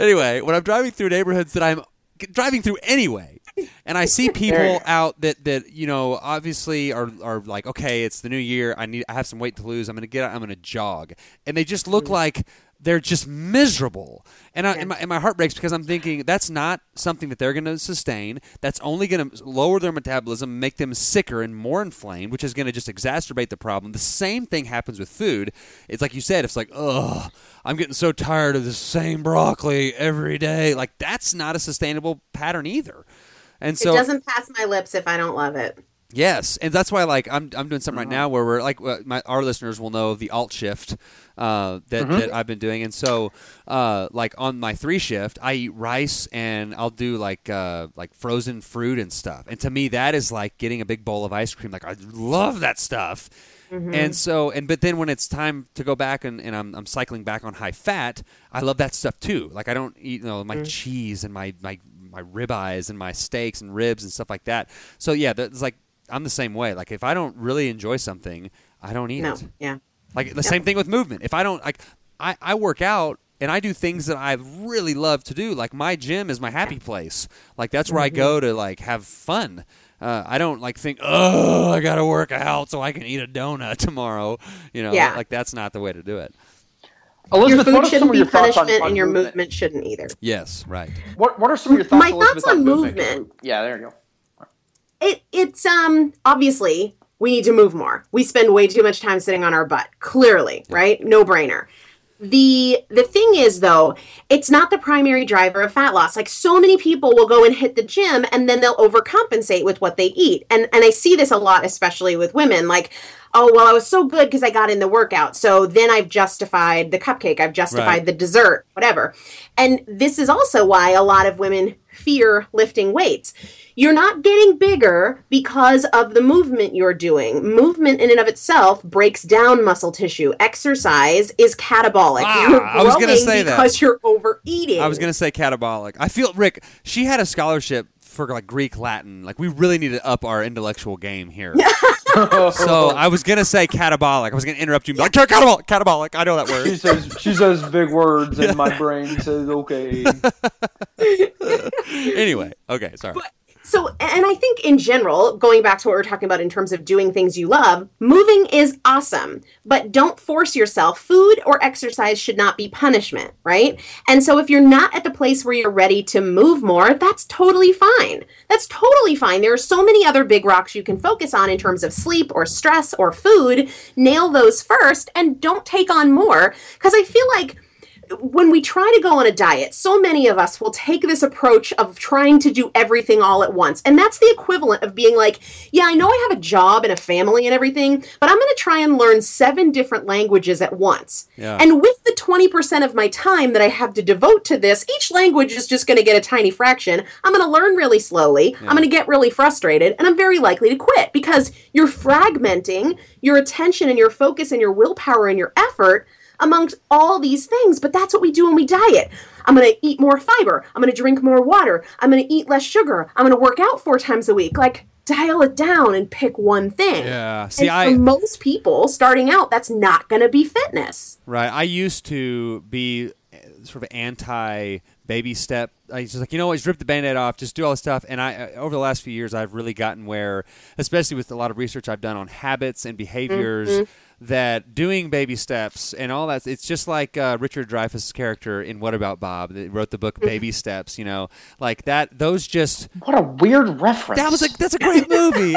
anyway, when I'm driving through neighborhoods that I'm driving through anyway, and I see people out that that you know obviously are are like, okay, it's the new year. I need I have some weight to lose. I'm gonna get out. I'm gonna jog, and they just look mm. like they're just miserable. And, I, and, my, and my heart breaks because I'm thinking that's not something that they're going to sustain. That's only going to lower their metabolism, make them sicker and more inflamed, which is going to just exacerbate the problem. The same thing happens with food. It's like you said, it's like, ugh, I'm getting so tired of the same broccoli every day. Like, that's not a sustainable pattern either. And so it doesn't pass my lips if I don't love it. Yes, and that's why like I'm I'm doing something right now where we're like uh, my our listeners will know of the alt shift uh, that that I've been doing, and so uh, like on my three shift, I eat rice and I'll do like uh, like frozen fruit and stuff, and to me that is like getting a big bowl of ice cream. Like I love that stuff. And so, and but then when it's time to go back and, and I'm, I'm cycling back on high fat, I love that stuff too. Like I don't eat you know my cheese and my my my ribeyes and my steaks and ribs and stuff like that. So yeah, that's like I'm the same way. Like if I don't really enjoy something, I don't eat No, it. yeah. Like the same thing with movement. If I don't like, I, I work out and I do things that I really love to do. Like my gym is my happy place. Like that's where I go to like have fun. Uh, I don't like think, oh, I gotta work out so I can eat a donut tomorrow. You know, Yeah. like that's not the way to do it. Your Elizabeth, food what are some shouldn't of be your thoughts on, punishment, on and your movement? movement shouldn't either. Yes, right. What What are some of your thoughts, on that? My Elizabeth, thoughts on movement? movement. Yeah, there you go. It it's um obviously we need to move more. We spend way too much time sitting on our butt. Clearly, right? No brainer. The the thing is though, it's not the primary driver of fat loss. Like so many people will go and hit the gym and then they'll overcompensate with what they eat. And and I see this a lot especially with women like Oh, well, I was so good because I got in the workout. So then I've justified the cupcake. I've justified Right. the dessert, whatever. And this is also why a lot of women fear lifting weights. You're not getting bigger because of the movement you're doing. Movement in and of itself breaks down muscle tissue. Exercise is catabolic. Ah, you're I was gonna growing say that. because you're overeating. I was gonna say catabolic. I feel Rick. She had a scholarship for like Greek Latin. Like we really need to up our intellectual game here. so I was gonna say catabolic. I was gonna interrupt you. And be like catabolic, catabolic. I know that She word. says she says big words, and my brain says okay. anyway, okay, sorry. So, and I think in general, going back to what we are talking about in terms of doing things you love, moving is awesome, but don't force yourself. Food or exercise should not be punishment, right? And so, if you're not at the place where you're ready to move more, that's totally fine. That's totally fine. There are so many other big rocks you can focus on in terms of sleep or stress or food. Nail those first and don't take on more. Because I feel like when we try to go on a diet, so many of us will take this approach of trying to do everything all at once. And that's the equivalent of being like, yeah, I know I have a job and a family and everything, but I'm going to try and learn seven different languages at once. Yeah. And with the 20% of my time that I have to devote to this, each language is just going to get a tiny fraction. I'm going to learn really slowly. I'm going to get really frustrated, and I'm very likely to quit because you're fragmenting your attention and your focus and your willpower and your effort amongst all these things. But that's what we do when we diet. I'm going to eat more fiber. I'm going to drink more water. I'm going to eat less sugar. I'm going to work out four times a week. Like, dial it down and pick one thing. Yeah. See, and I most people starting out, that's not going to be fitness. Right. I used to be uh, sort of anti baby step. I was just like, you know just rip the band-aid off, just do all this stuff. And I uh, over the last few years I've really gotten where, especially with a lot of research I've done on habits and behaviors, that doing baby steps and all that it's just like uh, Richard Dreyfuss' character in What About Bob that wrote the book Baby Steps, you know. Like that those just What a weird reference. that was like that's a great movie.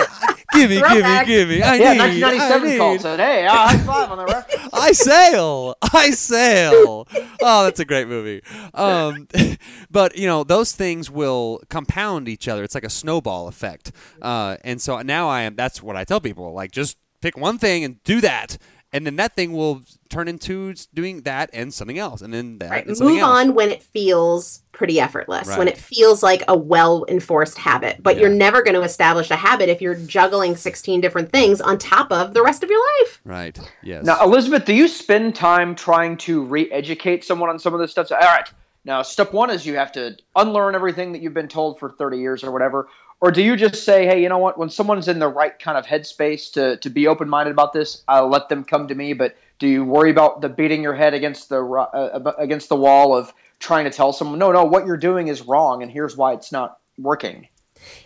give me, give me, give me. I yeah, need, 1997 I need. said, "Hey, uh, high five on the reference." I sail. I sail. Oh, that's a great movie. Um, but you know, those things will compound each other. It's like a snowball effect. Uh, and so now I am. That's what I tell people. Like, just pick one thing and do that, and then that thing will turn into doing that and something else, and then that Right. and something Move else. on when it feels pretty effortless, when it feels like a well enforced habit. But Yeah. you're never going to establish a habit if you're juggling 16 different things on top of the rest of your life. Right. Yes. Now, Elizabeth, do you spend time trying to re-educate someone on some of this stuff? So, all right. Now, step one is you have to unlearn everything that you've been told for 30 years or whatever. Or do you just say, hey, you know what? When someone's in the right kind of headspace to, to be open minded about this, I'll let them come to me. But do you worry about the beating your head against the uh, against the wall of trying to tell someone, no, no, what you're doing is wrong, and here's why it's not working?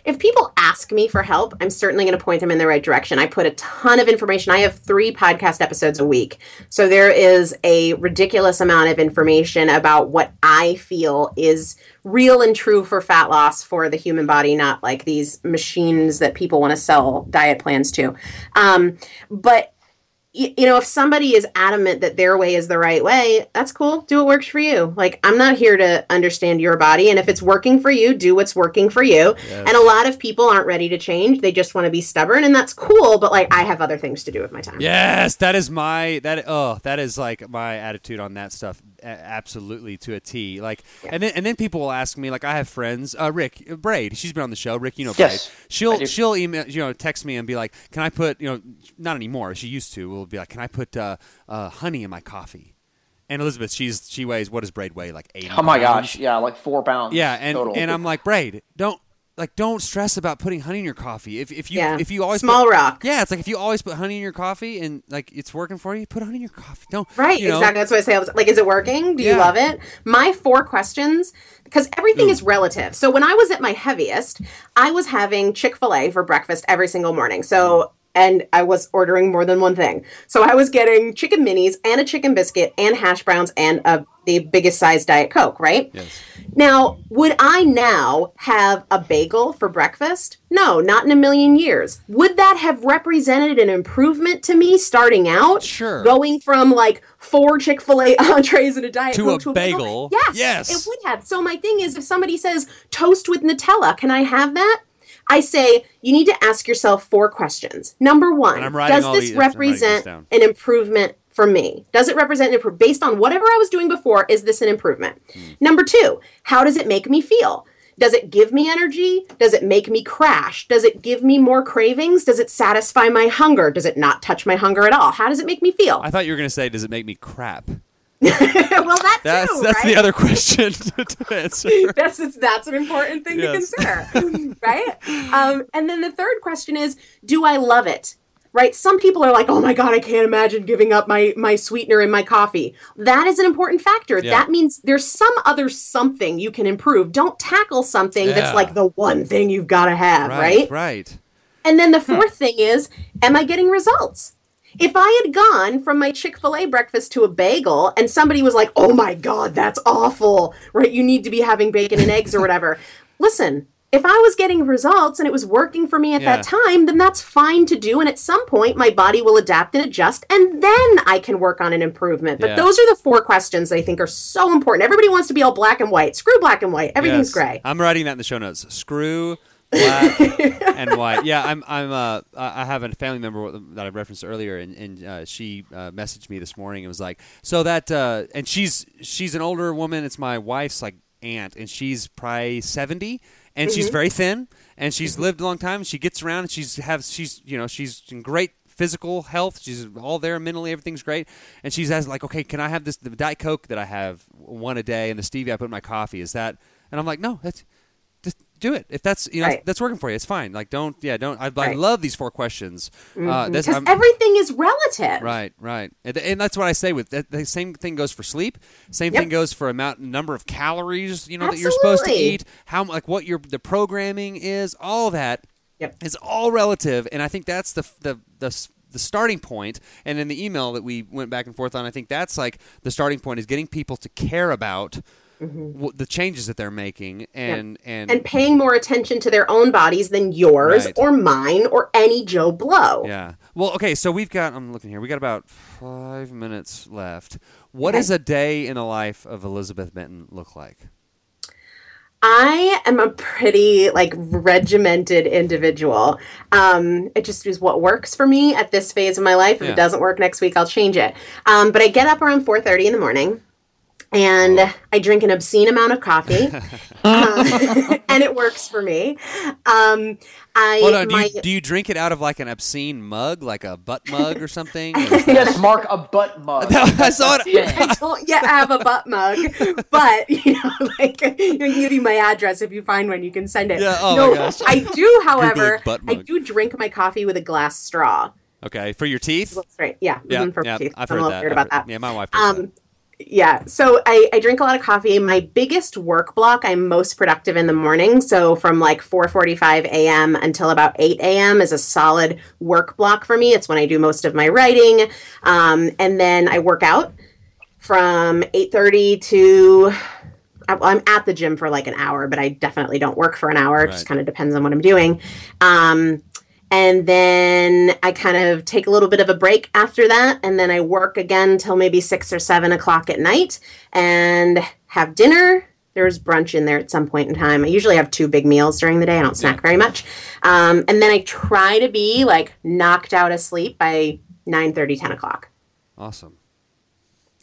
If people ask me for help, I'm certainly going to point them in the right direction. I put a ton of information. I have three podcast episodes a week. So there is a ridiculous amount of information about what I feel is real and true for fat loss for the human body, not like these machines that people want to sell diet plans to. Um, but y- you know, if somebody is adamant that their way is the right way, that's cool. Do what works for you. Like, I'm not here to understand your body. And if it's working for you, do what's working for you. And a lot of people aren't ready to change. They just want to be stubborn. And that's cool. But like, I have other things to do with my time. Yes, that is my that. Oh, that is like my attitude on that stuff. a- Absolutely to a T. Like, and then and then people will ask me. Like, I have friends. Uh, Rick uh, Braid. She's been on the show. Rick, you know Braid. Yes, I She'll she'll email you know text me and be like, "Can I put you know not anymore? She used to. Will be like, "Can I put uh, uh, honey in my coffee?" And Elizabeth, she's she weighs what does Braid weigh? Like eighty. Oh my pounds? gosh, yeah, like four pounds. Yeah, and total. and I'm like, Braid, don't like don't stress about putting honey in your coffee. If if you Yeah. if you always Small put- rock. Yeah, it's like if you always put honey in your coffee and like it's working for you, put honey in your coffee. Don't Right, you know? exactly. That's what I say. I was like, is it working? Do you love it? My four questions, because everything is relative. So when I was at my heaviest, I was having Chick fil A for breakfast every single morning. So, and I was ordering more than one thing. So I was getting chicken minis and a chicken biscuit and hash browns and a, the biggest size Diet Coke, right? Yes. Now, would I now have a bagel for breakfast? No, not in a million years. Would that have represented an improvement to me starting out? Sure. Going from like four Chick fil A entrees and a Diet To Coke a to a bagel. Yes. Yes. It would have. So, my thing is if somebody says toast with Nutella, can I have that? I say you need to ask yourself four questions. Number one, And I'm writing does this these- this represent an improvement for me? Does it represent an improvement based on whatever I was doing before? Is this an improvement? Hmm. Number two, how does it make me feel? Does it give me energy? Does it make me crash? Does it give me more cravings? Does it satisfy my hunger? Does it not touch my hunger at all? How does it make me feel? I thought you were gonna say, does it make me crap? well, that That's too, that's right? the other question to answer. that's that's an important thing Yes. to consider, right? Um, and then the third question is, do I love it? Right? Some people are like, "Oh my god, I can't imagine giving up my my sweetener in my coffee." That is an important factor. Yeah. That means there's some other something you can improve. Don't tackle something Yeah. that's like the one thing you've got to have, Right, right? right. And then the fourth thing is, am I getting results? If I had gone from my Chick fil A breakfast to a bagel and somebody was like, oh my God, that's awful, right? You need to be having bacon and eggs or whatever. Listen, if I was getting results and it was working for me at Yeah. that time, then that's fine to do. And at some point, my body will adapt and adjust, and then I can work on an improvement. But Yeah. those are the four questions I think are so important. Everybody wants to be all black and white. Screw black and white. Everything's Yes. gray. I'm writing that in the show notes. Screw black and white. Yeah, I'm. I'm. Uh, I have a family member that I referenced earlier, and, and uh, she uh, messaged me this morning and was like, "So that," uh, and she's she's an older woman. It's my wife's like aunt, and she's probably seventy, and she's very thin, and she's lived a long time. She gets around, and she's have she's you know she's in great physical health. She's all there mentally. Everything's great. And she's asked like, okay, can I have this the Diet Coke that I have one a day and the stevia I put in my coffee? Is that? And I'm like, no, that's just do it. If that's you know Right. that's working for you, it's fine. Like don't yeah don't. I, I love these four questions. Uh, that's, Because I'm- everything is relative. Right, right, and, and that's what I say with that. The same thing goes for sleep. Same Yep. thing goes for amount number of calories you know that you're supposed to eat. How like what your the programming is. All that Yep. is all relative, and I think that's the the the. the starting point. point and in the email that we went back and forth on i think that's like the starting point is getting people to care about wh- the changes that they're making and and, Mm-hmm. And paying more attention to their own bodies than yours Right. or mine or any Joe Blow. Yeah. Well, okay, so we've got I'm looking here. We got about 5 minutes left. What Okay. does a day in the life of Elizabeth Benton look like? I am a pretty like regimented individual. Um, it just is what works for me at this phase of my life. If Yeah. it doesn't work next week, I'll change it. Um, but I get up around four thirty in the morning, and Oh. I drink an obscene amount of coffee, Um, and it works for me. Um, I Hold on, do you, do you drink it out of like an obscene mug, like a butt mug or something? Or yes, Mark, a butt mug. I saw it. I don't yet have a butt mug, but you know, like I can give you my address if you find one, you can send it. Yeah, oh my no. I do, however, I do drink my coffee with a glass straw. Okay, for your teeth? That's right. Yeah. Yeah, mhm, for yeah, teeth. I've I'm heard a little that. weird I've about heard- that. Yeah, my wife does that. Um, yeah. So I, I drink a lot of coffee. My biggest work block, I'm most productive in the morning. So from like 4:45 a.m. until about 8 a.m. is a solid work block for me. It's when I do most of my writing, um, and then I work out from 8:30 to. I'm at the gym for like an hour, but I definitely don't work for an hour. It just kind of depends on what I'm doing. Um, and then I kind of take a little bit of a break after that, and then I work again till maybe six or seven o'clock at night, and have dinner. There's brunch in there at some point in time. I usually have two big meals during the day. I don't snack very much, um, and then I try to be like knocked out asleep by 9 30, 10 o'clock. Awesome.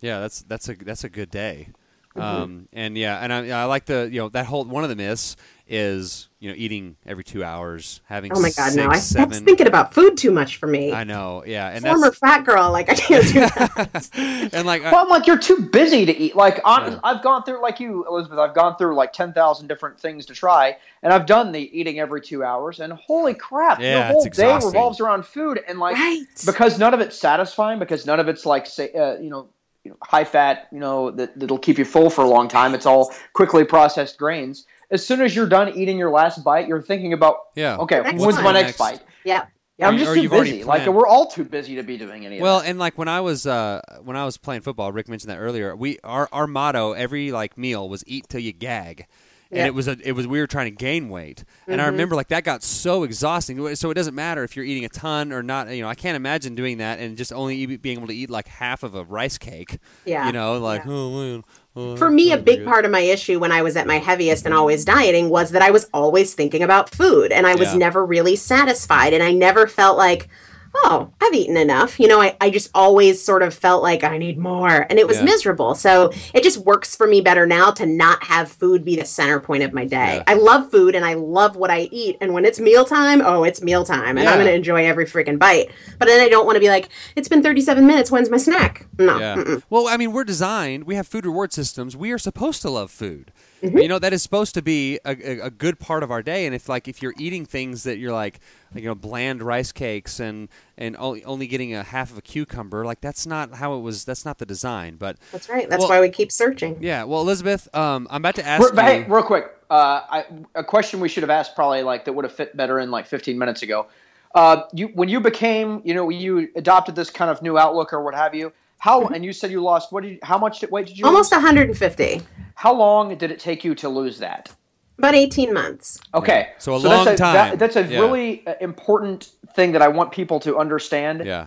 Yeah, that's that's a that's a good day. Mm-hmm. Um, and yeah, and I, I like the you know that whole one of the myths is you know eating every two hours, having Oh my god, no! I, six, that's thinking about food too much for me. I know, yeah, and Former that's fat girl, like I can't do that. and like Well, I'm like, you're too busy to eat. Like, on, Yeah. I've gone through, like you, Elizabeth, I've gone through like 10,000 different things to try, and I've done the eating every two hours, and holy crap, Yeah, the whole day revolves around food, and like, Right. because none of it's satisfying, because none of it's like, say, uh, you know, you know, high fat, you know, that, that'll keep you full for a long time. It's all quickly processed grains. As soon as you're done eating your last bite, you're thinking about, yeah, okay, Next when's one. my Next. next bite? yeah. Yeah, I'm Or- just too busy. Like we're all too busy to be doing any Well, that. and like when I was uh, when I was playing football, Rick mentioned that earlier. We our our motto every like meal was eat till you gag. And Yeah. it was a, it was we were trying to gain weight, and Mm-hmm. I remember like that got so exhausting. So it doesn't matter if you're eating a ton or not. You know, I can't imagine doing that and just only eat, being able to eat like half of a rice cake. Yeah. you know, like Yeah. oh man. oh, For me, a big good. part of my issue when I was at my heaviest and always dieting was that I was always thinking about food and I was Yeah. never really satisfied. And I never felt like, oh, I've eaten enough. You know, I, I just always sort of felt like I need more. And it was Yeah. miserable. So it just works for me better now to not have food be the center point of my day. Yeah. I love food and I love what I eat. And when it's mealtime, oh, it's mealtime. And Yeah. I'm going to enjoy every freaking bite. But then I don't want to be like, it's been 37 minutes. When's my snack? No. Well, I mean, we're designed. We have food reward systems. We are supposed to love food. Mm-hmm. You know, that is supposed to be a, a, a good part of our day. And if like if you're eating things that you're like, like you know, bland rice cakes and and only, only getting a half of a cucumber, like that's not how it was. That's not the design. But That's right. That's Well- why we keep searching. yeah. Well, Elizabeth, um, I'm about to ask Re- you. hey, real quick, uh, I, a question we should have asked probably like that would have fit better in like 15 minutes ago. Uh, you when you became, you know, you adopted this kind of new outlook or what have you. How and you said you lost what did you, how much did, weight did you Almost lose? 150. How long did it take you to lose that? About 18 months. Okay, So a long that's time. that- that's a Yeah. really uh, important thing that I want people to understand. Yeah.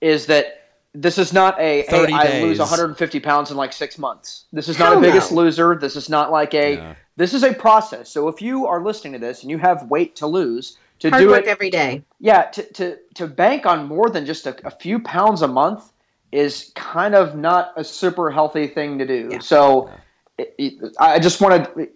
is that this is not a hey, 30 I lose 150 pounds in like six months. This is not Hell a biggest no. loser. This is not like a. Yeah. This is a process. So if you are listening to this and you have weight to lose, to Hard do work it, every day. yeah, to, to to bank on more than just a, a few pounds a month is kind of not a super healthy thing to do. Yeah. So. It, it, I just wanted,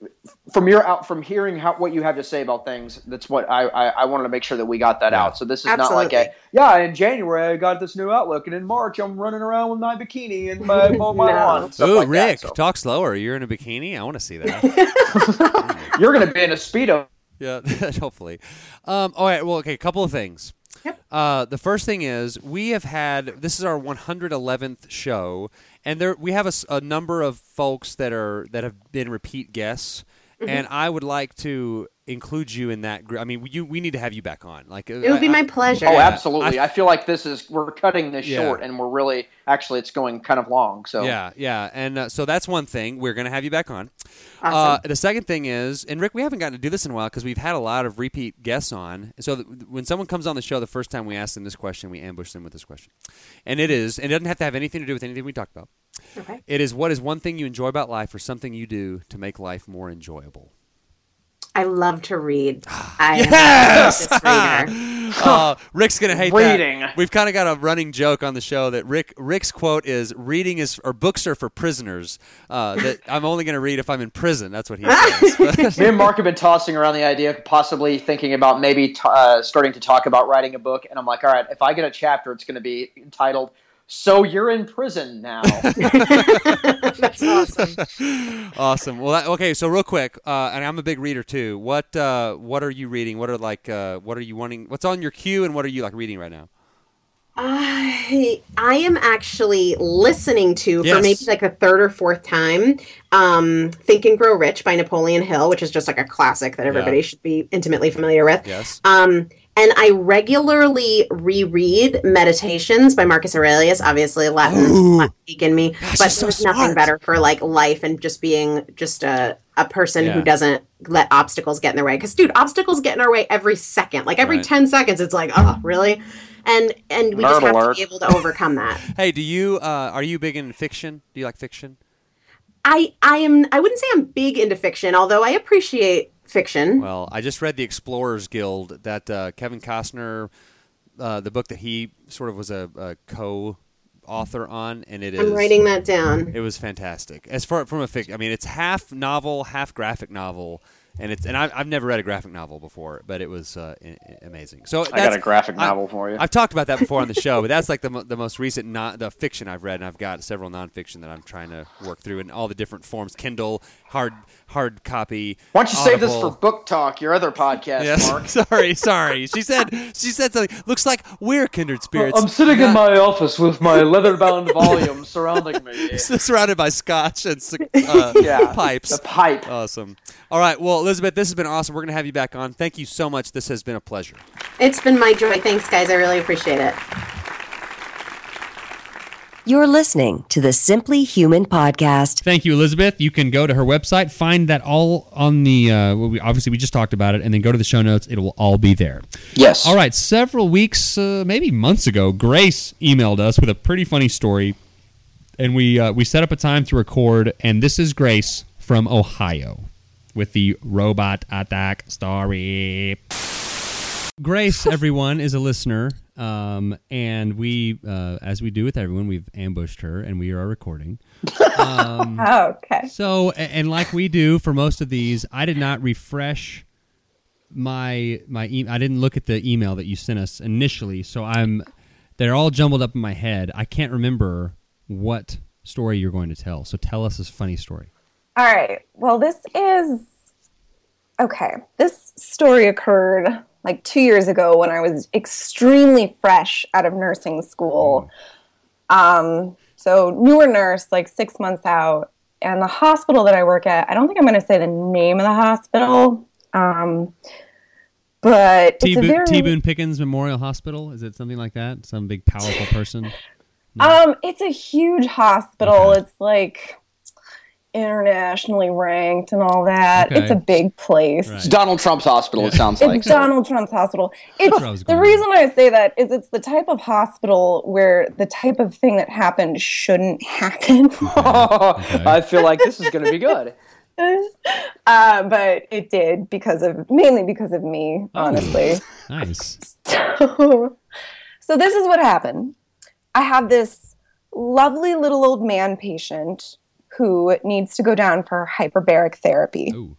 from your out from hearing how what you have to say about things. That's what I, I, I wanted to make sure that we got that Yeah. out. So this is not like a yeah. In January I got this new outlook, and in March I'm running around with my bikini and my mow my No. lawn. Ooh, like that. Rick, So talk slower. You're in a bikini. I want to see that. you're gonna be in a speedo. yeah, hopefully. Um, all right. Well, okay. A couple of things. Yep. Uh, the first thing is we have had this is our 111th show, and there we have a number of folks that are that have been repeat guests, Mm-hmm. and I would like to include you in that group. I mean, you we need to have you back on. Like It would be my pleasure. Oh, Yeah. absolutely. I, feel like this is we're cutting this Yeah. short, and we're really actually it's going kind of long. So Yeah, yeah, and uh, so that's one thing. We're going to have you back on. Uh, the second thing is, and Rick, we haven't gotten to do this in a while because we've had a lot of repeat guests on. So th- when someone comes on the show, the first time we ask them this question, we ambush them with this question, and it is, and it doesn't have to have anything to do with anything we talked about. Okay. It is what is one thing you enjoy about life, or something you do to make life more enjoyable. I love to read. I Yes! am a reader. uh, Rick's gonna hate Reading. that. We've kind of got a running joke on the show that Rick Rick's quote is "Reading is or books are for prisoners." Uh, that I'm only gonna read if I'm in prison. That's what he says. Me and Mark have been tossing around the idea of possibly thinking about maybe t- uh, starting to talk about writing a book, and I'm like, all right, if I get a chapter, it's going to be entitled "So You're in Prison Now." That's awesome. awesome. Well, that, okay. So real quick, uh, and I'm a big reader too. What uh, what are you reading? What are like uh, what are you wanting? What's on your queue, and what are you like reading right now? I I am actually listening to Yes. for maybe like the third or fourth time, um, "Think and Grow Rich" by Napoleon Hill, which is just like a classic that everybody Yeah. should be intimately familiar with. Yes. Um, and I regularly reread Meditations by Marcus Aurelius. Obviously, Latin, Latin geek in me, Gosh, but so there's nothing better for like life and just being just a a person Yeah. who doesn't let obstacles get in their way. Because, dude, obstacles get in our way every second. Like every Right. ten seconds, it's like, oh, really? And and we just Nerd have alert. to be able to overcome that. Hey, do you uh, are you big in fiction? Do you like fiction? I I am I wouldn't say I'm big into fiction, although I appreciate fiction. Well, I just read the Explorers Guild that uh, Kevin Costner, uh, the book that he sort of was a, a co-author on, and it is. I'm writing that down. It was fantastic. As far from a fic, I mean, it's half novel, half graphic novel, and it's and I, I've never read a graphic novel before, but it was uh, i- i- amazing. So I got a graphic I- novel for you. I've talked about that before on the show, but that's like the mo- the most recent non- the fiction I've read, and I've got several nonfiction that I'm trying to work through in all the different forms: Kindle, hard hard copy. Why don't you save this for Book Talk, your other podcast, Yes, Mark? sorry, sorry. She said she said something. Looks like we're kindred spirits. I'm sitting in my office with my leather-bound volume surrounding me. surrounded by scotch and uh, Yeah, pipes. The pipe. Awesome. All right. Well, Elizabeth, this has been awesome. We're going to have you back on. Thank you so much. This has been a pleasure. It's been my joy. Thanks, guys. I really appreciate it. You're listening to the Simply Human podcast. Thank you, Elizabeth. You can go to her website, find that all on the. Uh, we, obviously, we just talked about it, and then go to the show notes. It will all be there. yes. All right. Several weeks, uh, maybe months ago, Grace emailed us with a pretty funny story, and we uh, we set up a time to record. And this is Grace from Ohio with the robot attack story. Grace, everyone, is a listener, um, and we, uh, as we do with everyone, we've ambushed her, and we are recording. Oh, okay. So, and like we do for most of these, I did not refresh my my e- I didn't look at the email that you sent us initially, so I'm they're all jumbled up in my head. I can't remember what story you're going to tell. So tell us this funny story. All right. Well, this is okay. This story occurred like two years ago when I was extremely fresh out of nursing school. Um, so, newer nurse, like six months out. And the hospital that I work at, I don't think I'm going to say the name of the hospital. Um, but T it's a Boone very, T Boone Pickens Memorial Hospital is it something like that? Some big powerful person? Um, it's a huge hospital. Okay. It's like internationally ranked and all that. Okay. It's a big place. Right. It's Donald Trump's hospital. It sounds like. It's Donald Trump's hospital. It's where I was the going. reason I say that is it's the type of hospital where the type of thing that happened shouldn't happen. I feel like this is going to be good. uh, but it did because of mainly because of me, honestly. Nice. So, so this is what happened. I have this lovely little old man patient who needs to go down for hyperbaric therapy. Ooh.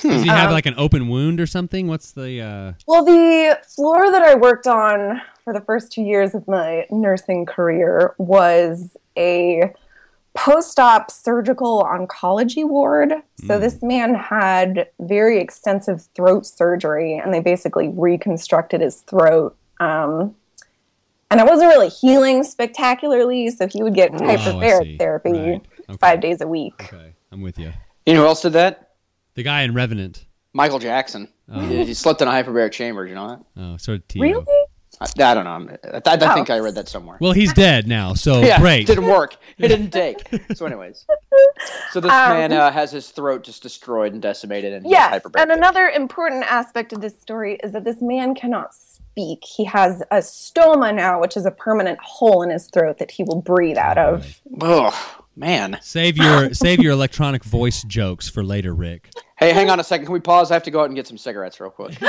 Does he Um, have like an open wound or something? What's the uh Well, the floor that I worked on for the first two years of my nursing career was a post op surgical oncology ward. So, this man had very extensive throat surgery, and they basically reconstructed his throat. Um, and I wasn't really healing spectacularly, so he would get Oh, hyperbaric therapy Right. Okay. five days a week. Okay, I'm with you. You know who else did that? The guy in Revenant. Michael Jackson. He, he slept in a hyperbaric chamber. You know that? Oh, sort of Tio. Really? I, I don't know. I, I, I think Oh. I read that somewhere. Well, he's dead now, so yeah, great. didn't work. It didn't take. So, anyways, so this Um, man uh, has his throat just destroyed and decimated, and he's Yes, hyperbaric. and another important aspect of this story is that this man cannot speak. He has a stoma now, which is a permanent hole in his throat that he will breathe out of. Oh man. Save your save your electronic voice jokes for later, Rick. Hey, hang on a second. Can we pause? I have to go out and get some cigarettes real quick.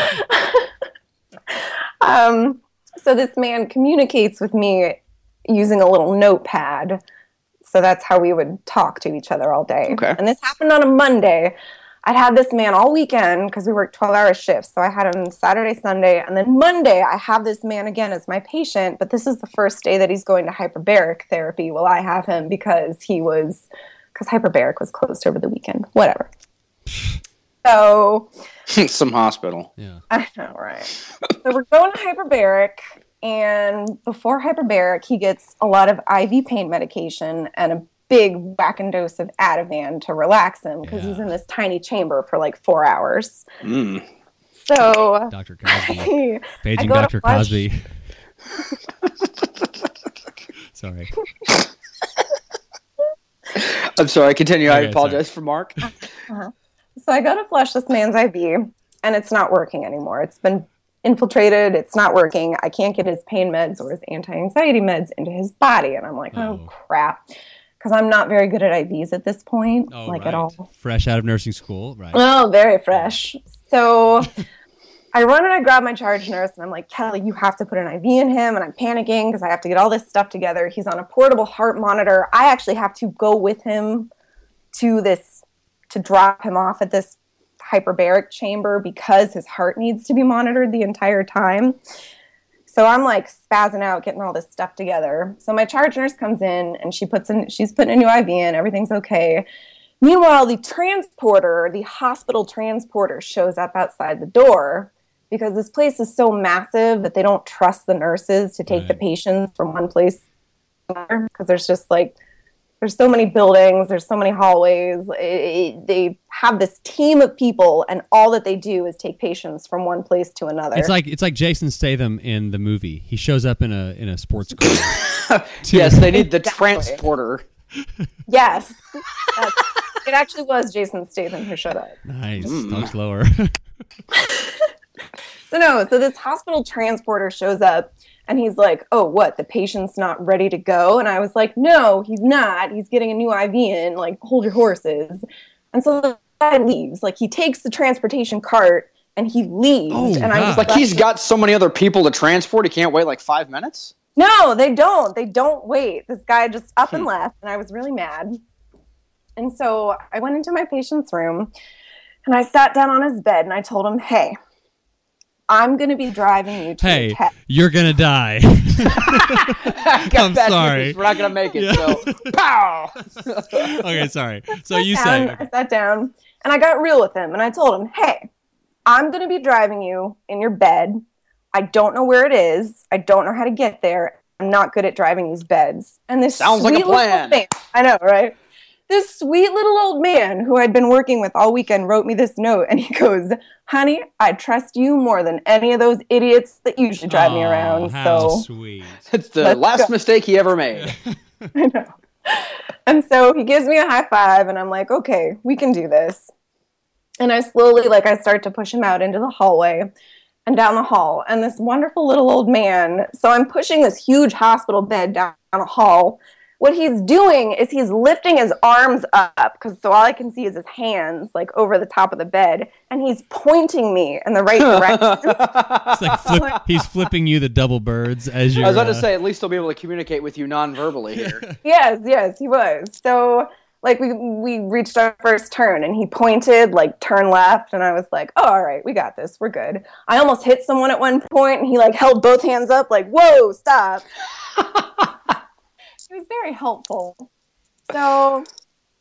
Um, so this man communicates with me using a little notepad. So that's how we would talk to each other all day. Okay. And this happened on a Monday. I'd had this man all weekend because we worked 12 hour shifts. So I had him Saturday, Sunday, and then Monday I have this man again as my patient. But this is the first day that he's going to hyperbaric therapy. Well, I have him because he was, because hyperbaric was closed over the weekend. Whatever. So some hospital. Yeah. I know, right? so we're going to hyperbaric, and before hyperbaric, he gets a lot of IV pain medication and a big whacking dose of Ativan to relax him because he's in this tiny chamber for like four hours. Mm. So Dr. Cosby. I Paging go Dr. flush- Cosby. Sorry. I'm sorry. Continue. I Okay, apologize for Mark. So I go to flush this man's IV, and it's not working anymore. It's been infiltrated. It's not working. I can't get his pain meds or his anti-anxiety meds into his body, and I'm like, oh Uh-oh. crap, because I'm not very good at IVs at this point, Oh, like right. at all. Fresh out of nursing school, right? Oh, very fresh. So I run and I grab my charge nurse and I'm like, Kelly, you have to put an IV in him. And I'm panicking because I have to get all this stuff together. He's on a portable heart monitor. I actually have to go with him to this, to drop him off at this hyperbaric chamber because his heart needs to be monitored the entire time. So I'm like spazzing out, getting all this stuff together. So my charge nurse comes in and she puts in, she's putting a new IV in, everything's okay. Meanwhile, the transporter, the hospital transporter, shows up outside the door because this place is so massive that they don't trust the nurses to take the patients from one place to another because there's just like there's so many buildings, there's so many hallways. It- it- they have this team of people, and all that they do is take patients from one place to another. It's like it's like Jason Statham in the movie. He shows up in a in a sports car. yes, they need the Exactly. transporter. yes, it actually was Jason Statham who showed up. nice. Mm. Talk slower. So no, so this hospital transporter shows up and he's like, "Oh, what? The patient's not ready to go?" And I was like, "No, he's not. He's getting a new IV in. Like, hold your horses." And so the guy leaves. Like, he takes the transportation cart and he leaves. Oh, and I was God. Like he's got so many other people to transport, he can't wait like five minutes. No, they don't. They don't wait. This guy just up and hmm. left, and I was really mad. And so I went into my patient's room and I sat down on his bed and I told him, Hey, I'm going to be driving you to hey, your test. you're gonna die. I got I'm bad sorry. news. We're not gonna make it. Yeah. So, pow. okay, sorry. So you down, say I sat down and I got real with him and I told him, Hey, I'm going to be driving you in your bed. I don't know where it is. I don't know how to get there. I'm not good at driving these beds. And this Sounds like a plan. man- I know, right? This sweet little old man who I'd been working with all weekend wrote me this note and he goes, Honey, I trust you more than any of those idiots that usually drive me around. How So sweet. It's the Let's last go. mistake he ever made. I know. and so he gives me a high five, and I'm like, okay, we can do this. And I slowly, like, I start to push him out into the hallway and down the hall. And this wonderful little old man, so I'm pushing this huge hospital bed down a hall. What he's doing is he's lifting his arms up because so all I can see is his hands like over the top of the bed, and he's pointing me in the right direction. It's like flip, he's flipping you the double birds as you. I was about to uh, say, at least he'll be able to communicate with you non-verbally here. yes, yes, he was. So like we we reached our first turn and he pointed like turn left and I was like, oh, all right, we got this. We're good. I almost hit someone at one point and he like held both hands up like, whoa, stop. He was very helpful. So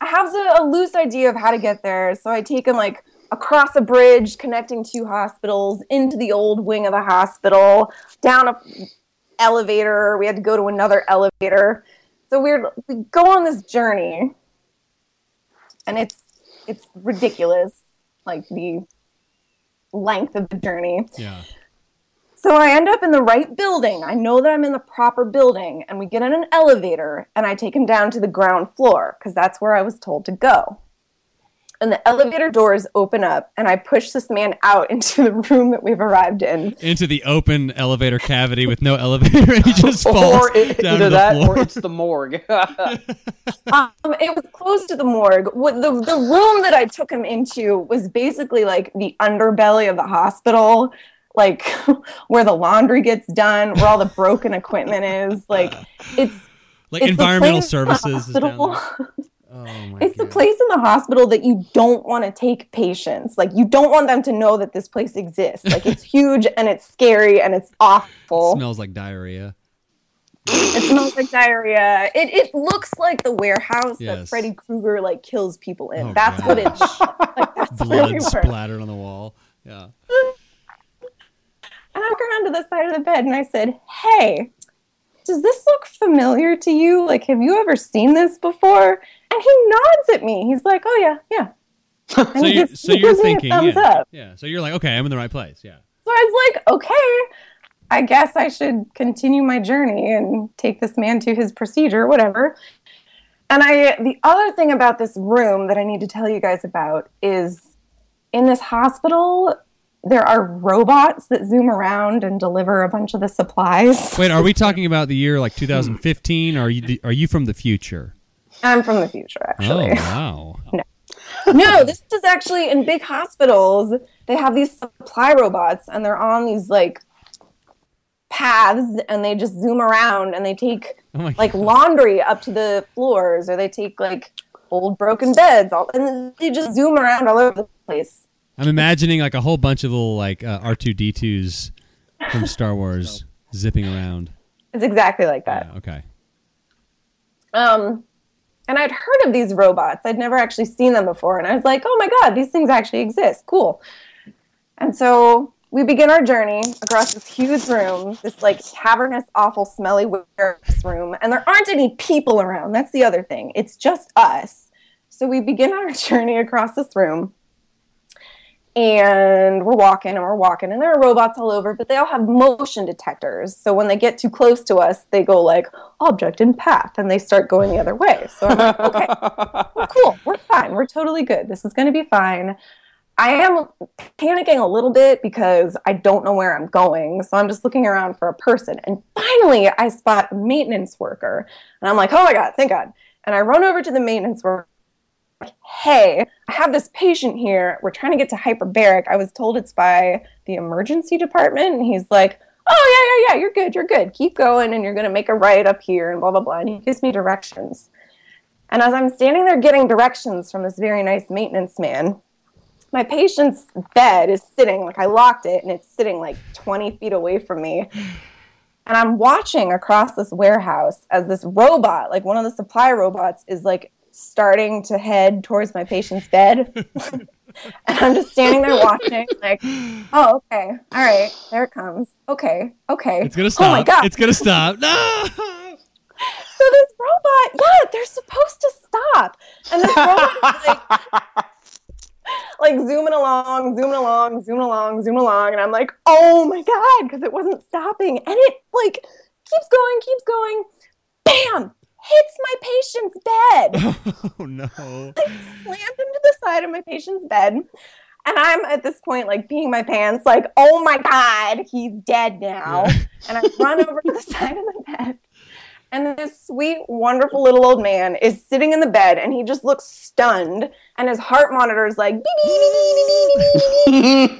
I have a, a loose idea of how to get there. So I take him like across a bridge connecting two hospitals into the old wing of the hospital, down a elevator. We had to go to another elevator. So we're we go on this journey and it's it's ridiculous like the length of the journey. Yeah. So I end up in the right building. I know that I'm in the proper building, and we get in an elevator, and I take him down to the ground floor because that's where I was told to go. And the elevator doors open up, and I push this man out into the room that we've arrived in. Into the open elevator cavity with no elevator, and he just falls or it, down either to the that floor. or it's the morgue. Um, it was close to the morgue. What the the room that I took him into was basically like the underbelly of the hospital, like where the laundry gets done, where all the broken equipment is. Like it's like it's environmental place in the services is down there. Oh my It's the place in the hospital that you don't want to take patients. Like you don't want them to know that this place exists. Like it's huge and it's scary and it's awful. smells like diarrhea. It smells like diarrhea. It it looks like the warehouse that Freddy Krueger like kills people in. Oh, that's what it. gosh. like. That's Blood splattered on the wall. Yeah. And I turned onto the side of the bed and I said, "Hey, does this look familiar to you? Like, have you ever seen this before?" And he nods at me. He's like, "Oh yeah, yeah." So you're, gives- so you're gives me a thinking, thumbs yeah, up. yeah. So you're like, okay, I'm in the right place. Yeah. So I was like, okay, I guess I should continue my journey and take this man to his procedure, whatever. And I, the other thing about this room that I need to tell you guys about is in this hospital, there are robots that zoom around and deliver a bunch of the supplies. Wait, are we talking about the year like 2015? Or are you the, are you from the future? I'm from the future, actually. Oh wow. no, no, this is actually in big hospitals. They have these supply robots, and they're on these like paths, and they just zoom around, and they take Oh like laundry up to the floors, or they take like old broken beds, all, and they just zoom around all over the place. I'm imagining like a whole bunch of little like uh, R2D2s from Star Wars zipping around. It's exactly like that. Yeah, okay. Um, and I'd heard of these robots. I'd never actually seen them before. And I was like, oh my God, these things actually exist. Cool. And so we begin our journey across this huge room, this like cavernous, awful, smelly warehouse room. And there aren't any people around. That's the other thing. It's just us. So we begin our journey across this room. And we're walking and we're walking, and there are robots all over, but they all have motion detectors. So when they get too close to us, they go like object in path, and they start going the other way. So I'm like, okay, we're cool. We're fine. We're totally good. This is going to be fine. I am panicking a little bit because I don't know where I'm going. So I'm just looking around for a person. And finally, I spot a maintenance worker. And I'm like, oh my God, thank God. And I run over to the maintenance worker. Hey, I have this patient here. We're trying to get to hyperbaric. I was told it's by the emergency department. And he's like, oh, yeah, yeah, yeah, you're good, you're good. Keep going, and you're going to make a right up here, and blah, blah, blah. And he gives me directions. And as I'm standing there getting directions from this very nice maintenance man, my patient's bed is sitting, like I locked it, and it's sitting like 20 feet away from me. And I'm watching across this warehouse as this robot, like one of the supply robots, is like starting to head towards my patient's bed. and I'm just standing there watching, like, oh, okay, all right, there it comes. Okay, okay. It's gonna stop. Oh my god! It's gonna stop. No. so this robot, yeah, they're supposed to stop, and this robot is like, like zooming along, zooming along, zooming along, zooming along, and I'm like, oh my god, because it wasn't stopping, and it like keeps going, keeps going, bam, hits my patient's bed. Oh no. I slammed into the side of my patient's bed. And I'm at this point like peeing my pants, like, oh my God, he's dead now. and I run over to the side of the bed. And this sweet, wonderful little old man is sitting in the bed and he just looks stunned. And his heart monitor is like, beep, beep,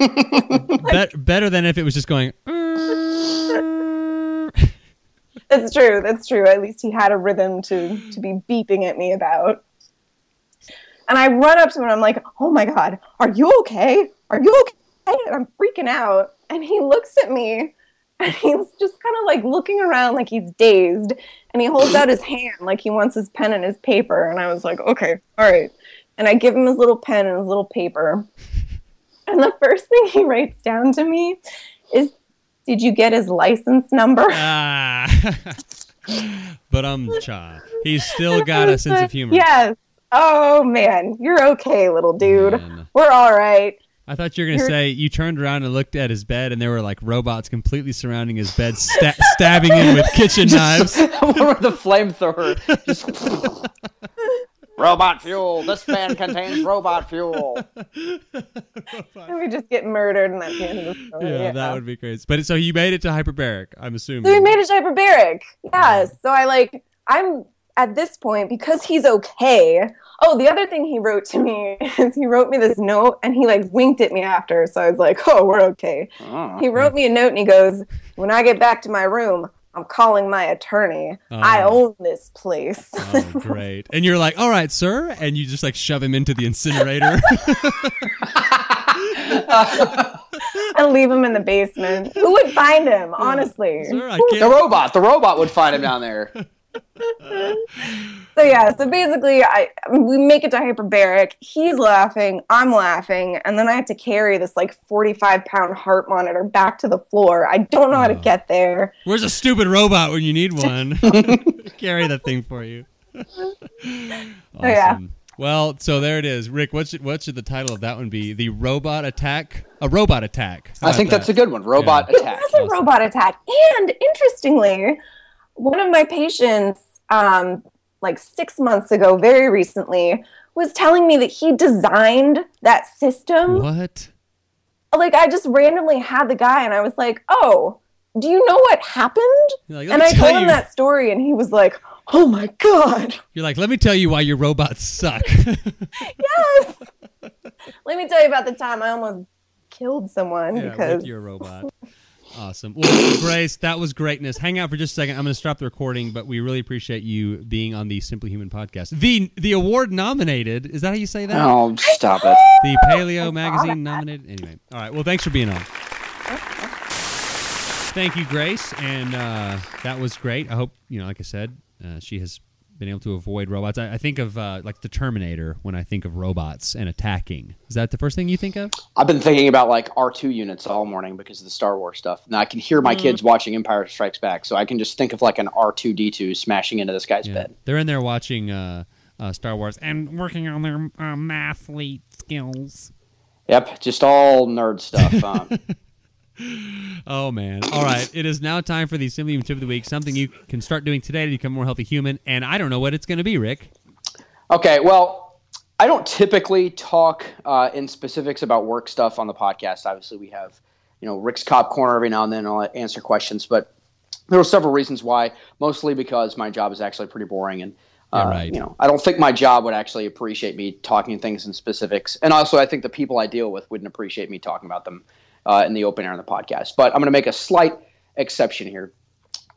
beep, better than if it was just going. That's true. That's true. At least he had a rhythm to to be beeping at me about. And I run up to him and I'm like, "Oh my god, are you okay? Are you okay?" And I'm freaking out. And he looks at me and he's just kind of like looking around like he's dazed. And he holds out his hand like he wants his pen and his paper. And I was like, "Okay, all right." And I give him his little pen and his little paper. And the first thing he writes down to me is, "Did you get his license number?" ah. but um, cha. He's still got a sense of humor. Yes. Oh man, you're okay, little dude. Man. We're all right. I thought you were gonna You're- say you turned around and looked at his bed, and there were like robots completely surrounding his bed, sta- stabbing him with kitchen knives. One with the flamethrower. Just robot fuel. This fan contains robot fuel. And we just get murdered, and that's the end of the story. Yeah, that would be crazy. But so you made it to hyperbaric, I'm assuming. So we made it to hyperbaric. Yes. So I like I'm at this point because he's okay. Oh, the other thing he wrote to me is he wrote me this note and he like winked at me after. So I was like, oh, we're okay. Oh. He wrote me a note and he goes, when I get back to my room, I'm calling my attorney. I Oh. own this place. Oh, great. And you're like, all right, sir. And you just like shove him into the incinerator. and leave him in the basement. Who would find him, honestly? sir, I The can't. robot. The robot would find him down there. So yeah, so basically, I we make it to hyperbaric. He's laughing, I'm laughing, and then I have to carry this like 45 pound heart monitor back to the floor. I don't know how to Oh. get there. Where's a stupid robot when you need one? Carry that thing for you. Oh, awesome. yeah. Well, so there it is. Rick, what should what should the title of that one be? The robot attack? A robot attack. How I about think that's a good one. Robot It attack. was a robot attack, and interestingly, one of my patients, um, like six months ago, very recently, was telling me that he designed that system. What? Like I just randomly had the guy, and I was like, "Oh, do you know what happened?" Like, and I told him that story, and he was like, "Oh my god, You're like, let me tell you why your robots suck. yes!" Let me tell you about the time I almost killed someone yeah, because with your robot. Awesome. Well, Grace, that was greatness. Hang out for just a second. I'm going to stop the recording, but we really appreciate you being on the Simply Human podcast. The the award nominated. Is that how you say that? Oh, stop it. The Paleo Magazine nominated. Anyway, all right. Well, thanks for being on. Thank you, Grace, and uh, that was great. I hope you know, like I said, uh, she has been able to avoid robots. I, I think of uh, like the Terminator when I think of robots and attacking. Is that the first thing you think of? I've been thinking about like R2 units all morning because of the Star Wars stuff. Now I can hear my kids watching Empire Strikes Back, so I can just think of like an R2D2 smashing into this guy's Yeah. bed. They're in there watching uh, uh, Star Wars and working on their uh, mathlete skills. Yep, just all nerd stuff. Um, Oh man! All right, it is now time for the Simply Human Tip of the Week. Something you can start doing today to become a more healthy human. And I don't know what it's going to be, Rick. Okay, well, I don't typically talk uh, in specifics about work stuff on the podcast. Obviously, we have, you know, Rick's Cop Corner every now and then. I'll answer questions, but there were several reasons why. Mostly because my job is actually pretty boring, and uh, Yeah, right. you know, I don't think my job would actually appreciate me talking things in specifics. And also, I think the people I deal with wouldn't appreciate me talking about them uh, in the open air on the podcast. But I'm going to make a slight exception here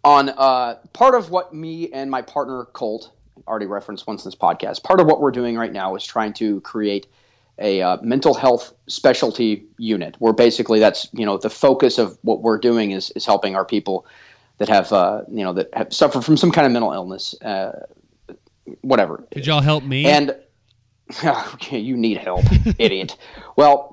on uh, part of what me and my partner Colt already referenced once in this podcast. Part of what we're doing right now is trying to create a uh, mental health specialty unit, where basically that's you know the focus of what we're doing is is helping our people that have uh, you know that have suffered from some kind of mental illness, uh, whatever. Could y'all help me? And okay, you need help, idiot. Well,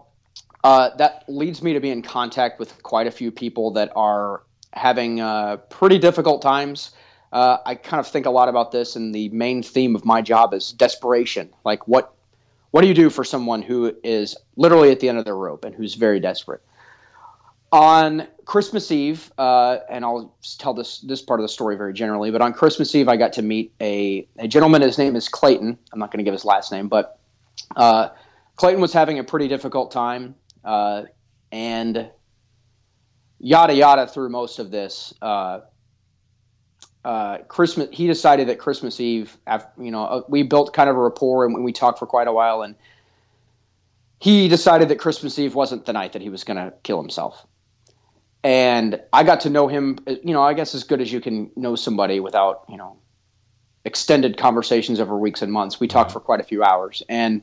uh, that leads me to be in contact with quite a few people that are having uh, pretty difficult times. Uh, I kind of think a lot about this, and the main theme of my job is desperation. Like, what what do you do for someone who is literally at the end of their rope and who's very desperate? on Christmas Eve, uh, and I'll tell this this part of the story very generally, but on Christmas Eve, I got to meet a, a gentleman. His name is Clayton. I'm not going to give his last name, but uh, Clayton was having a pretty difficult time, uh, and yada yada through most of this. Uh, uh, Christmas, he decided that Christmas Eve, after, you know, uh, we built kind of a rapport and we talked for quite a while, and he decided that Christmas Eve wasn't the night that he was going to kill himself and I got to know him, you know, I guess as good as you can know somebody without, you know, extended conversations over weeks and months. We talked for quite a few hours, and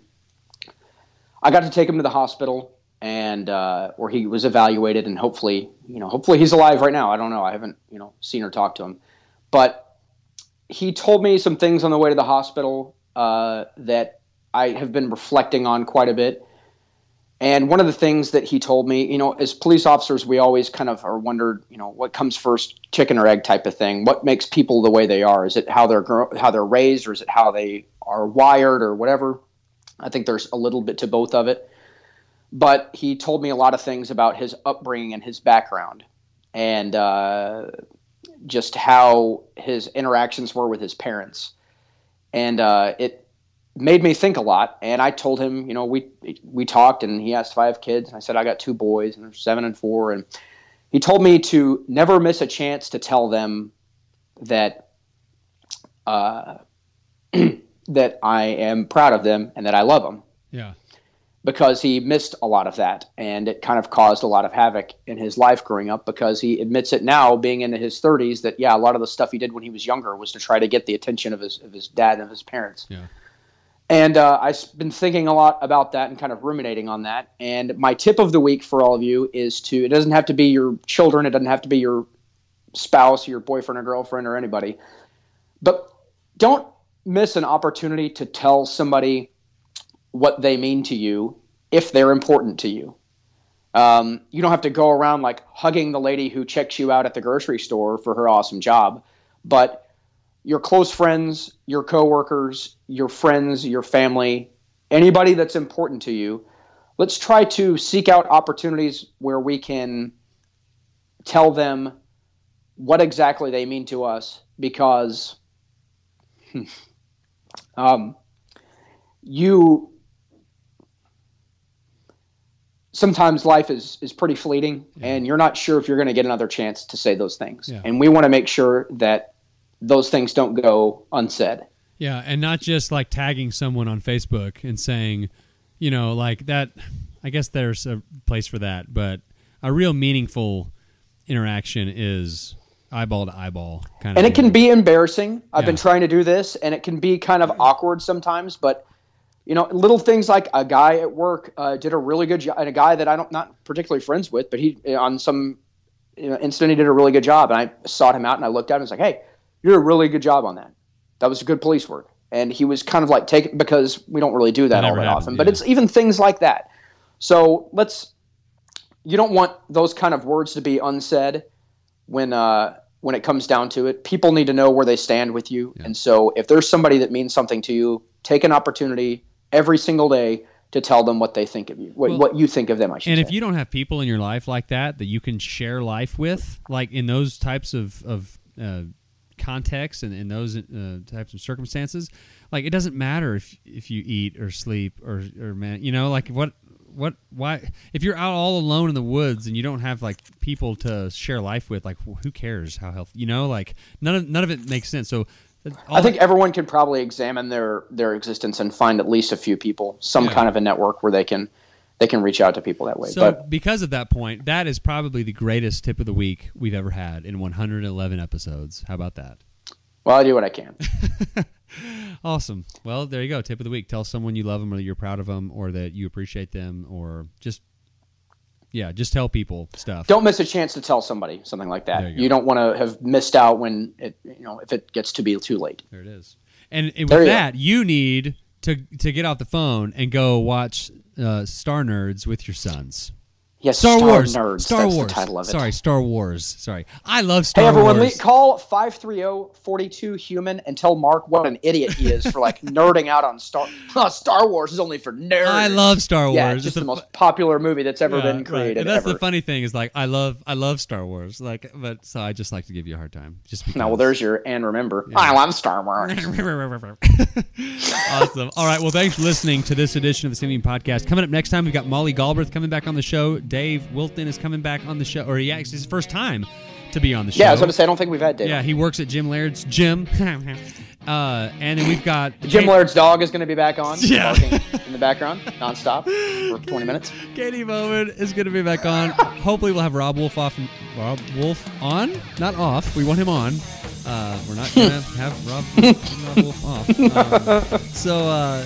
I got to take him to the hospital and uh, where he was evaluated, and hopefully, you know, hopefully he's alive right now. I don't know. I haven't, you know, seen or talked to him, but he told me some things on the way to the hospital uh, that I have been reflecting on quite a bit and one of the things that he told me, you know, as police officers, we always kind of are wondered, you know, what comes first, chicken or egg type of thing. What makes people the way they are? Is it how they're how they're raised, or is it how they are wired, or whatever? I think there's a little bit to both of it. But he told me a lot of things about his upbringing and his background, and uh, just how his interactions were with his parents. And uh, it made me think a lot. And I told him, you know, we we talked, and he asked if I have kids. And I said I got two boys, and they're seven and four. And he told me to never miss a chance to tell them that uh, that I am proud of them and that I love them. Yeah. Because he missed a lot of that, and it kind of caused a lot of havoc in his life growing up. Because he admits it now, being into his 30s, that yeah, a lot of the stuff he did when he was younger was to try to get the attention of his of his dad and of his parents. Yeah. And uh, I've been thinking a lot about that and kind of ruminating on that. And my tip of the week for all of you is to, it doesn't have to be your children, it doesn't have to be your spouse, your boyfriend or girlfriend or anybody, but don't miss an opportunity to tell somebody what they mean to you if they're important to you. Um, you don't have to go around like hugging the lady who checks you out at the grocery store for her awesome job, but your close friends, your coworkers, your friends, your family, anybody that's important to you, let's try to seek out opportunities where we can tell them what exactly they mean to us because um, you sometimes life is is pretty fleeting yeah. and you're not sure if you're going to get another chance to say those things yeah. and we want to make sure that those things don't go unsaid. Yeah, and not just like tagging someone on Facebook and saying, you know, like that. I guess there's a place for that, but a real meaningful interaction is eyeball to eyeball kind of. And it can be embarrassing. I've yeah. been trying to do this, and it can be kind of awkward sometimes. But you know, little things like a guy at work uh, did a really good job, and a guy that I don't not particularly friends with, but he on some you know, incident he did a really good job, and I sought him out and I looked at him and was like, hey you did a really good job on that. That was good police work. And he was kind of like taking because we don't really do that all that happened, often, yeah. but it's even things like that. So let's. You don't want those kind of words to be unsaid when uh, when it comes down to it. People need to know where they stand with you, yeah. and so if there's somebody that means something to you, take an opportunity every single day to tell them what they think of you, what, well, what you think of them. I should. And say. if you don't have people in your life like that that you can share life with, like in those types of of uh, context and in those uh, types of circumstances, like it doesn't matter if if you eat or sleep or or man, you know, like what what why if you're out all alone in the woods and you don't have like people to share life with, like who cares how healthy, you know, like none of none of it makes sense. So. I think everyone can probably examine their their existence and find at least a few people, some yeah. kind of a network where they can they can reach out to people that way. So, but, because of that point, that is probably the greatest tip of the week we've ever had in 111 episodes. How about that? Well, I do what I can. awesome. Well, there you go. Tip of the week. Tell someone you love them or you're proud of them or that you appreciate them or just yeah, just tell people stuff. Don't miss a chance to tell somebody something like that. You, you, don't want to have missed out when it you know if it gets to be too late. There it is. And, and with you that, go. you need to to get off the phone and go watch uh, Star Nerds with your sons. Yes, Star, Star Wars. Nerds. Star That's the Wars. title of it. Sorry, Star Wars. Sorry. I love Star Wars. Hey everyone, Wars. le- call 530-42 human and tell Mark what an idiot he is for like nerding out on Star oh, Star Wars is only for nerds. I love Star Wars. Yeah, It's it's just the the most popular movie that's ever Yeah, been right. created. And that's ever. the funny thing is like I love I love Star Wars. Like but so I just like to give you a hard time. Just because. No, well, there's your and remember. I love Star Wars. awesome. All right. Well, thanks for listening to this edition of the Simply Human Podcast. Coming up next time, we've got Molly Galbraith coming back on the show. Dave Wilton is coming back on the show, or he actually his first time to be on the show. Yeah, I was going to say I don't think we've had Dave. Yeah, he works at Jim Laird's gym. uh, and then we've got Jim Kate- Laird's dog is going to be back on, Yeah. barking in the background, nonstop for 20 minutes. Katy Bowman is going to be back on. Hopefully, we'll have Robb Wolf off. Robb Wolf on, not off. We want him on. Uh, we're not going to have Robb, Robb Wolf off. Um, so, uh,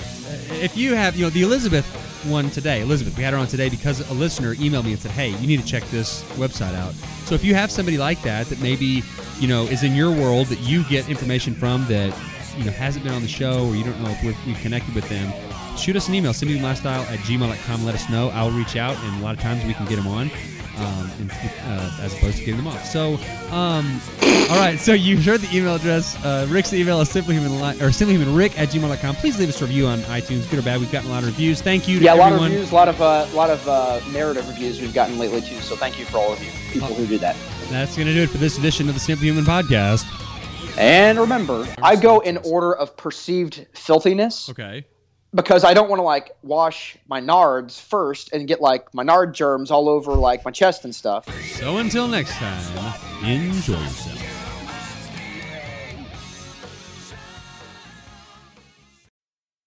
if you have, you know, the Elizabeth one today, Elizabeth, we had her on today because a listener emailed me and said, "Hey, you need to check this website out." So, if you have somebody like that that maybe you know is in your world that you get information from that you know hasn't been on the show or you don't know if we're, we've connected with them shoot us an email lifestyle at gmail.com let us know. I'll reach out and a lot of times we can get them on um, and, uh, as opposed to getting them off. So um, all right so you heard the email address uh, rick's email is simplyhuman or simplyhumanrick at gmail.com please leave us a review on itunes good or bad we've gotten a lot of reviews. Thank you to Yeah, a lot of everyone. reviews, a lot of uh, lot of uh, narrative reviews we've gotten lately too. So thank you for all of you people who do that. that's going to do it for this edition of the simply human podcast. And remember, I go in order of perceived filthiness. Okay because I don't want to like wash my nards first and get like my nard germs all over like my chest and stuff. so until next time enjoy yourself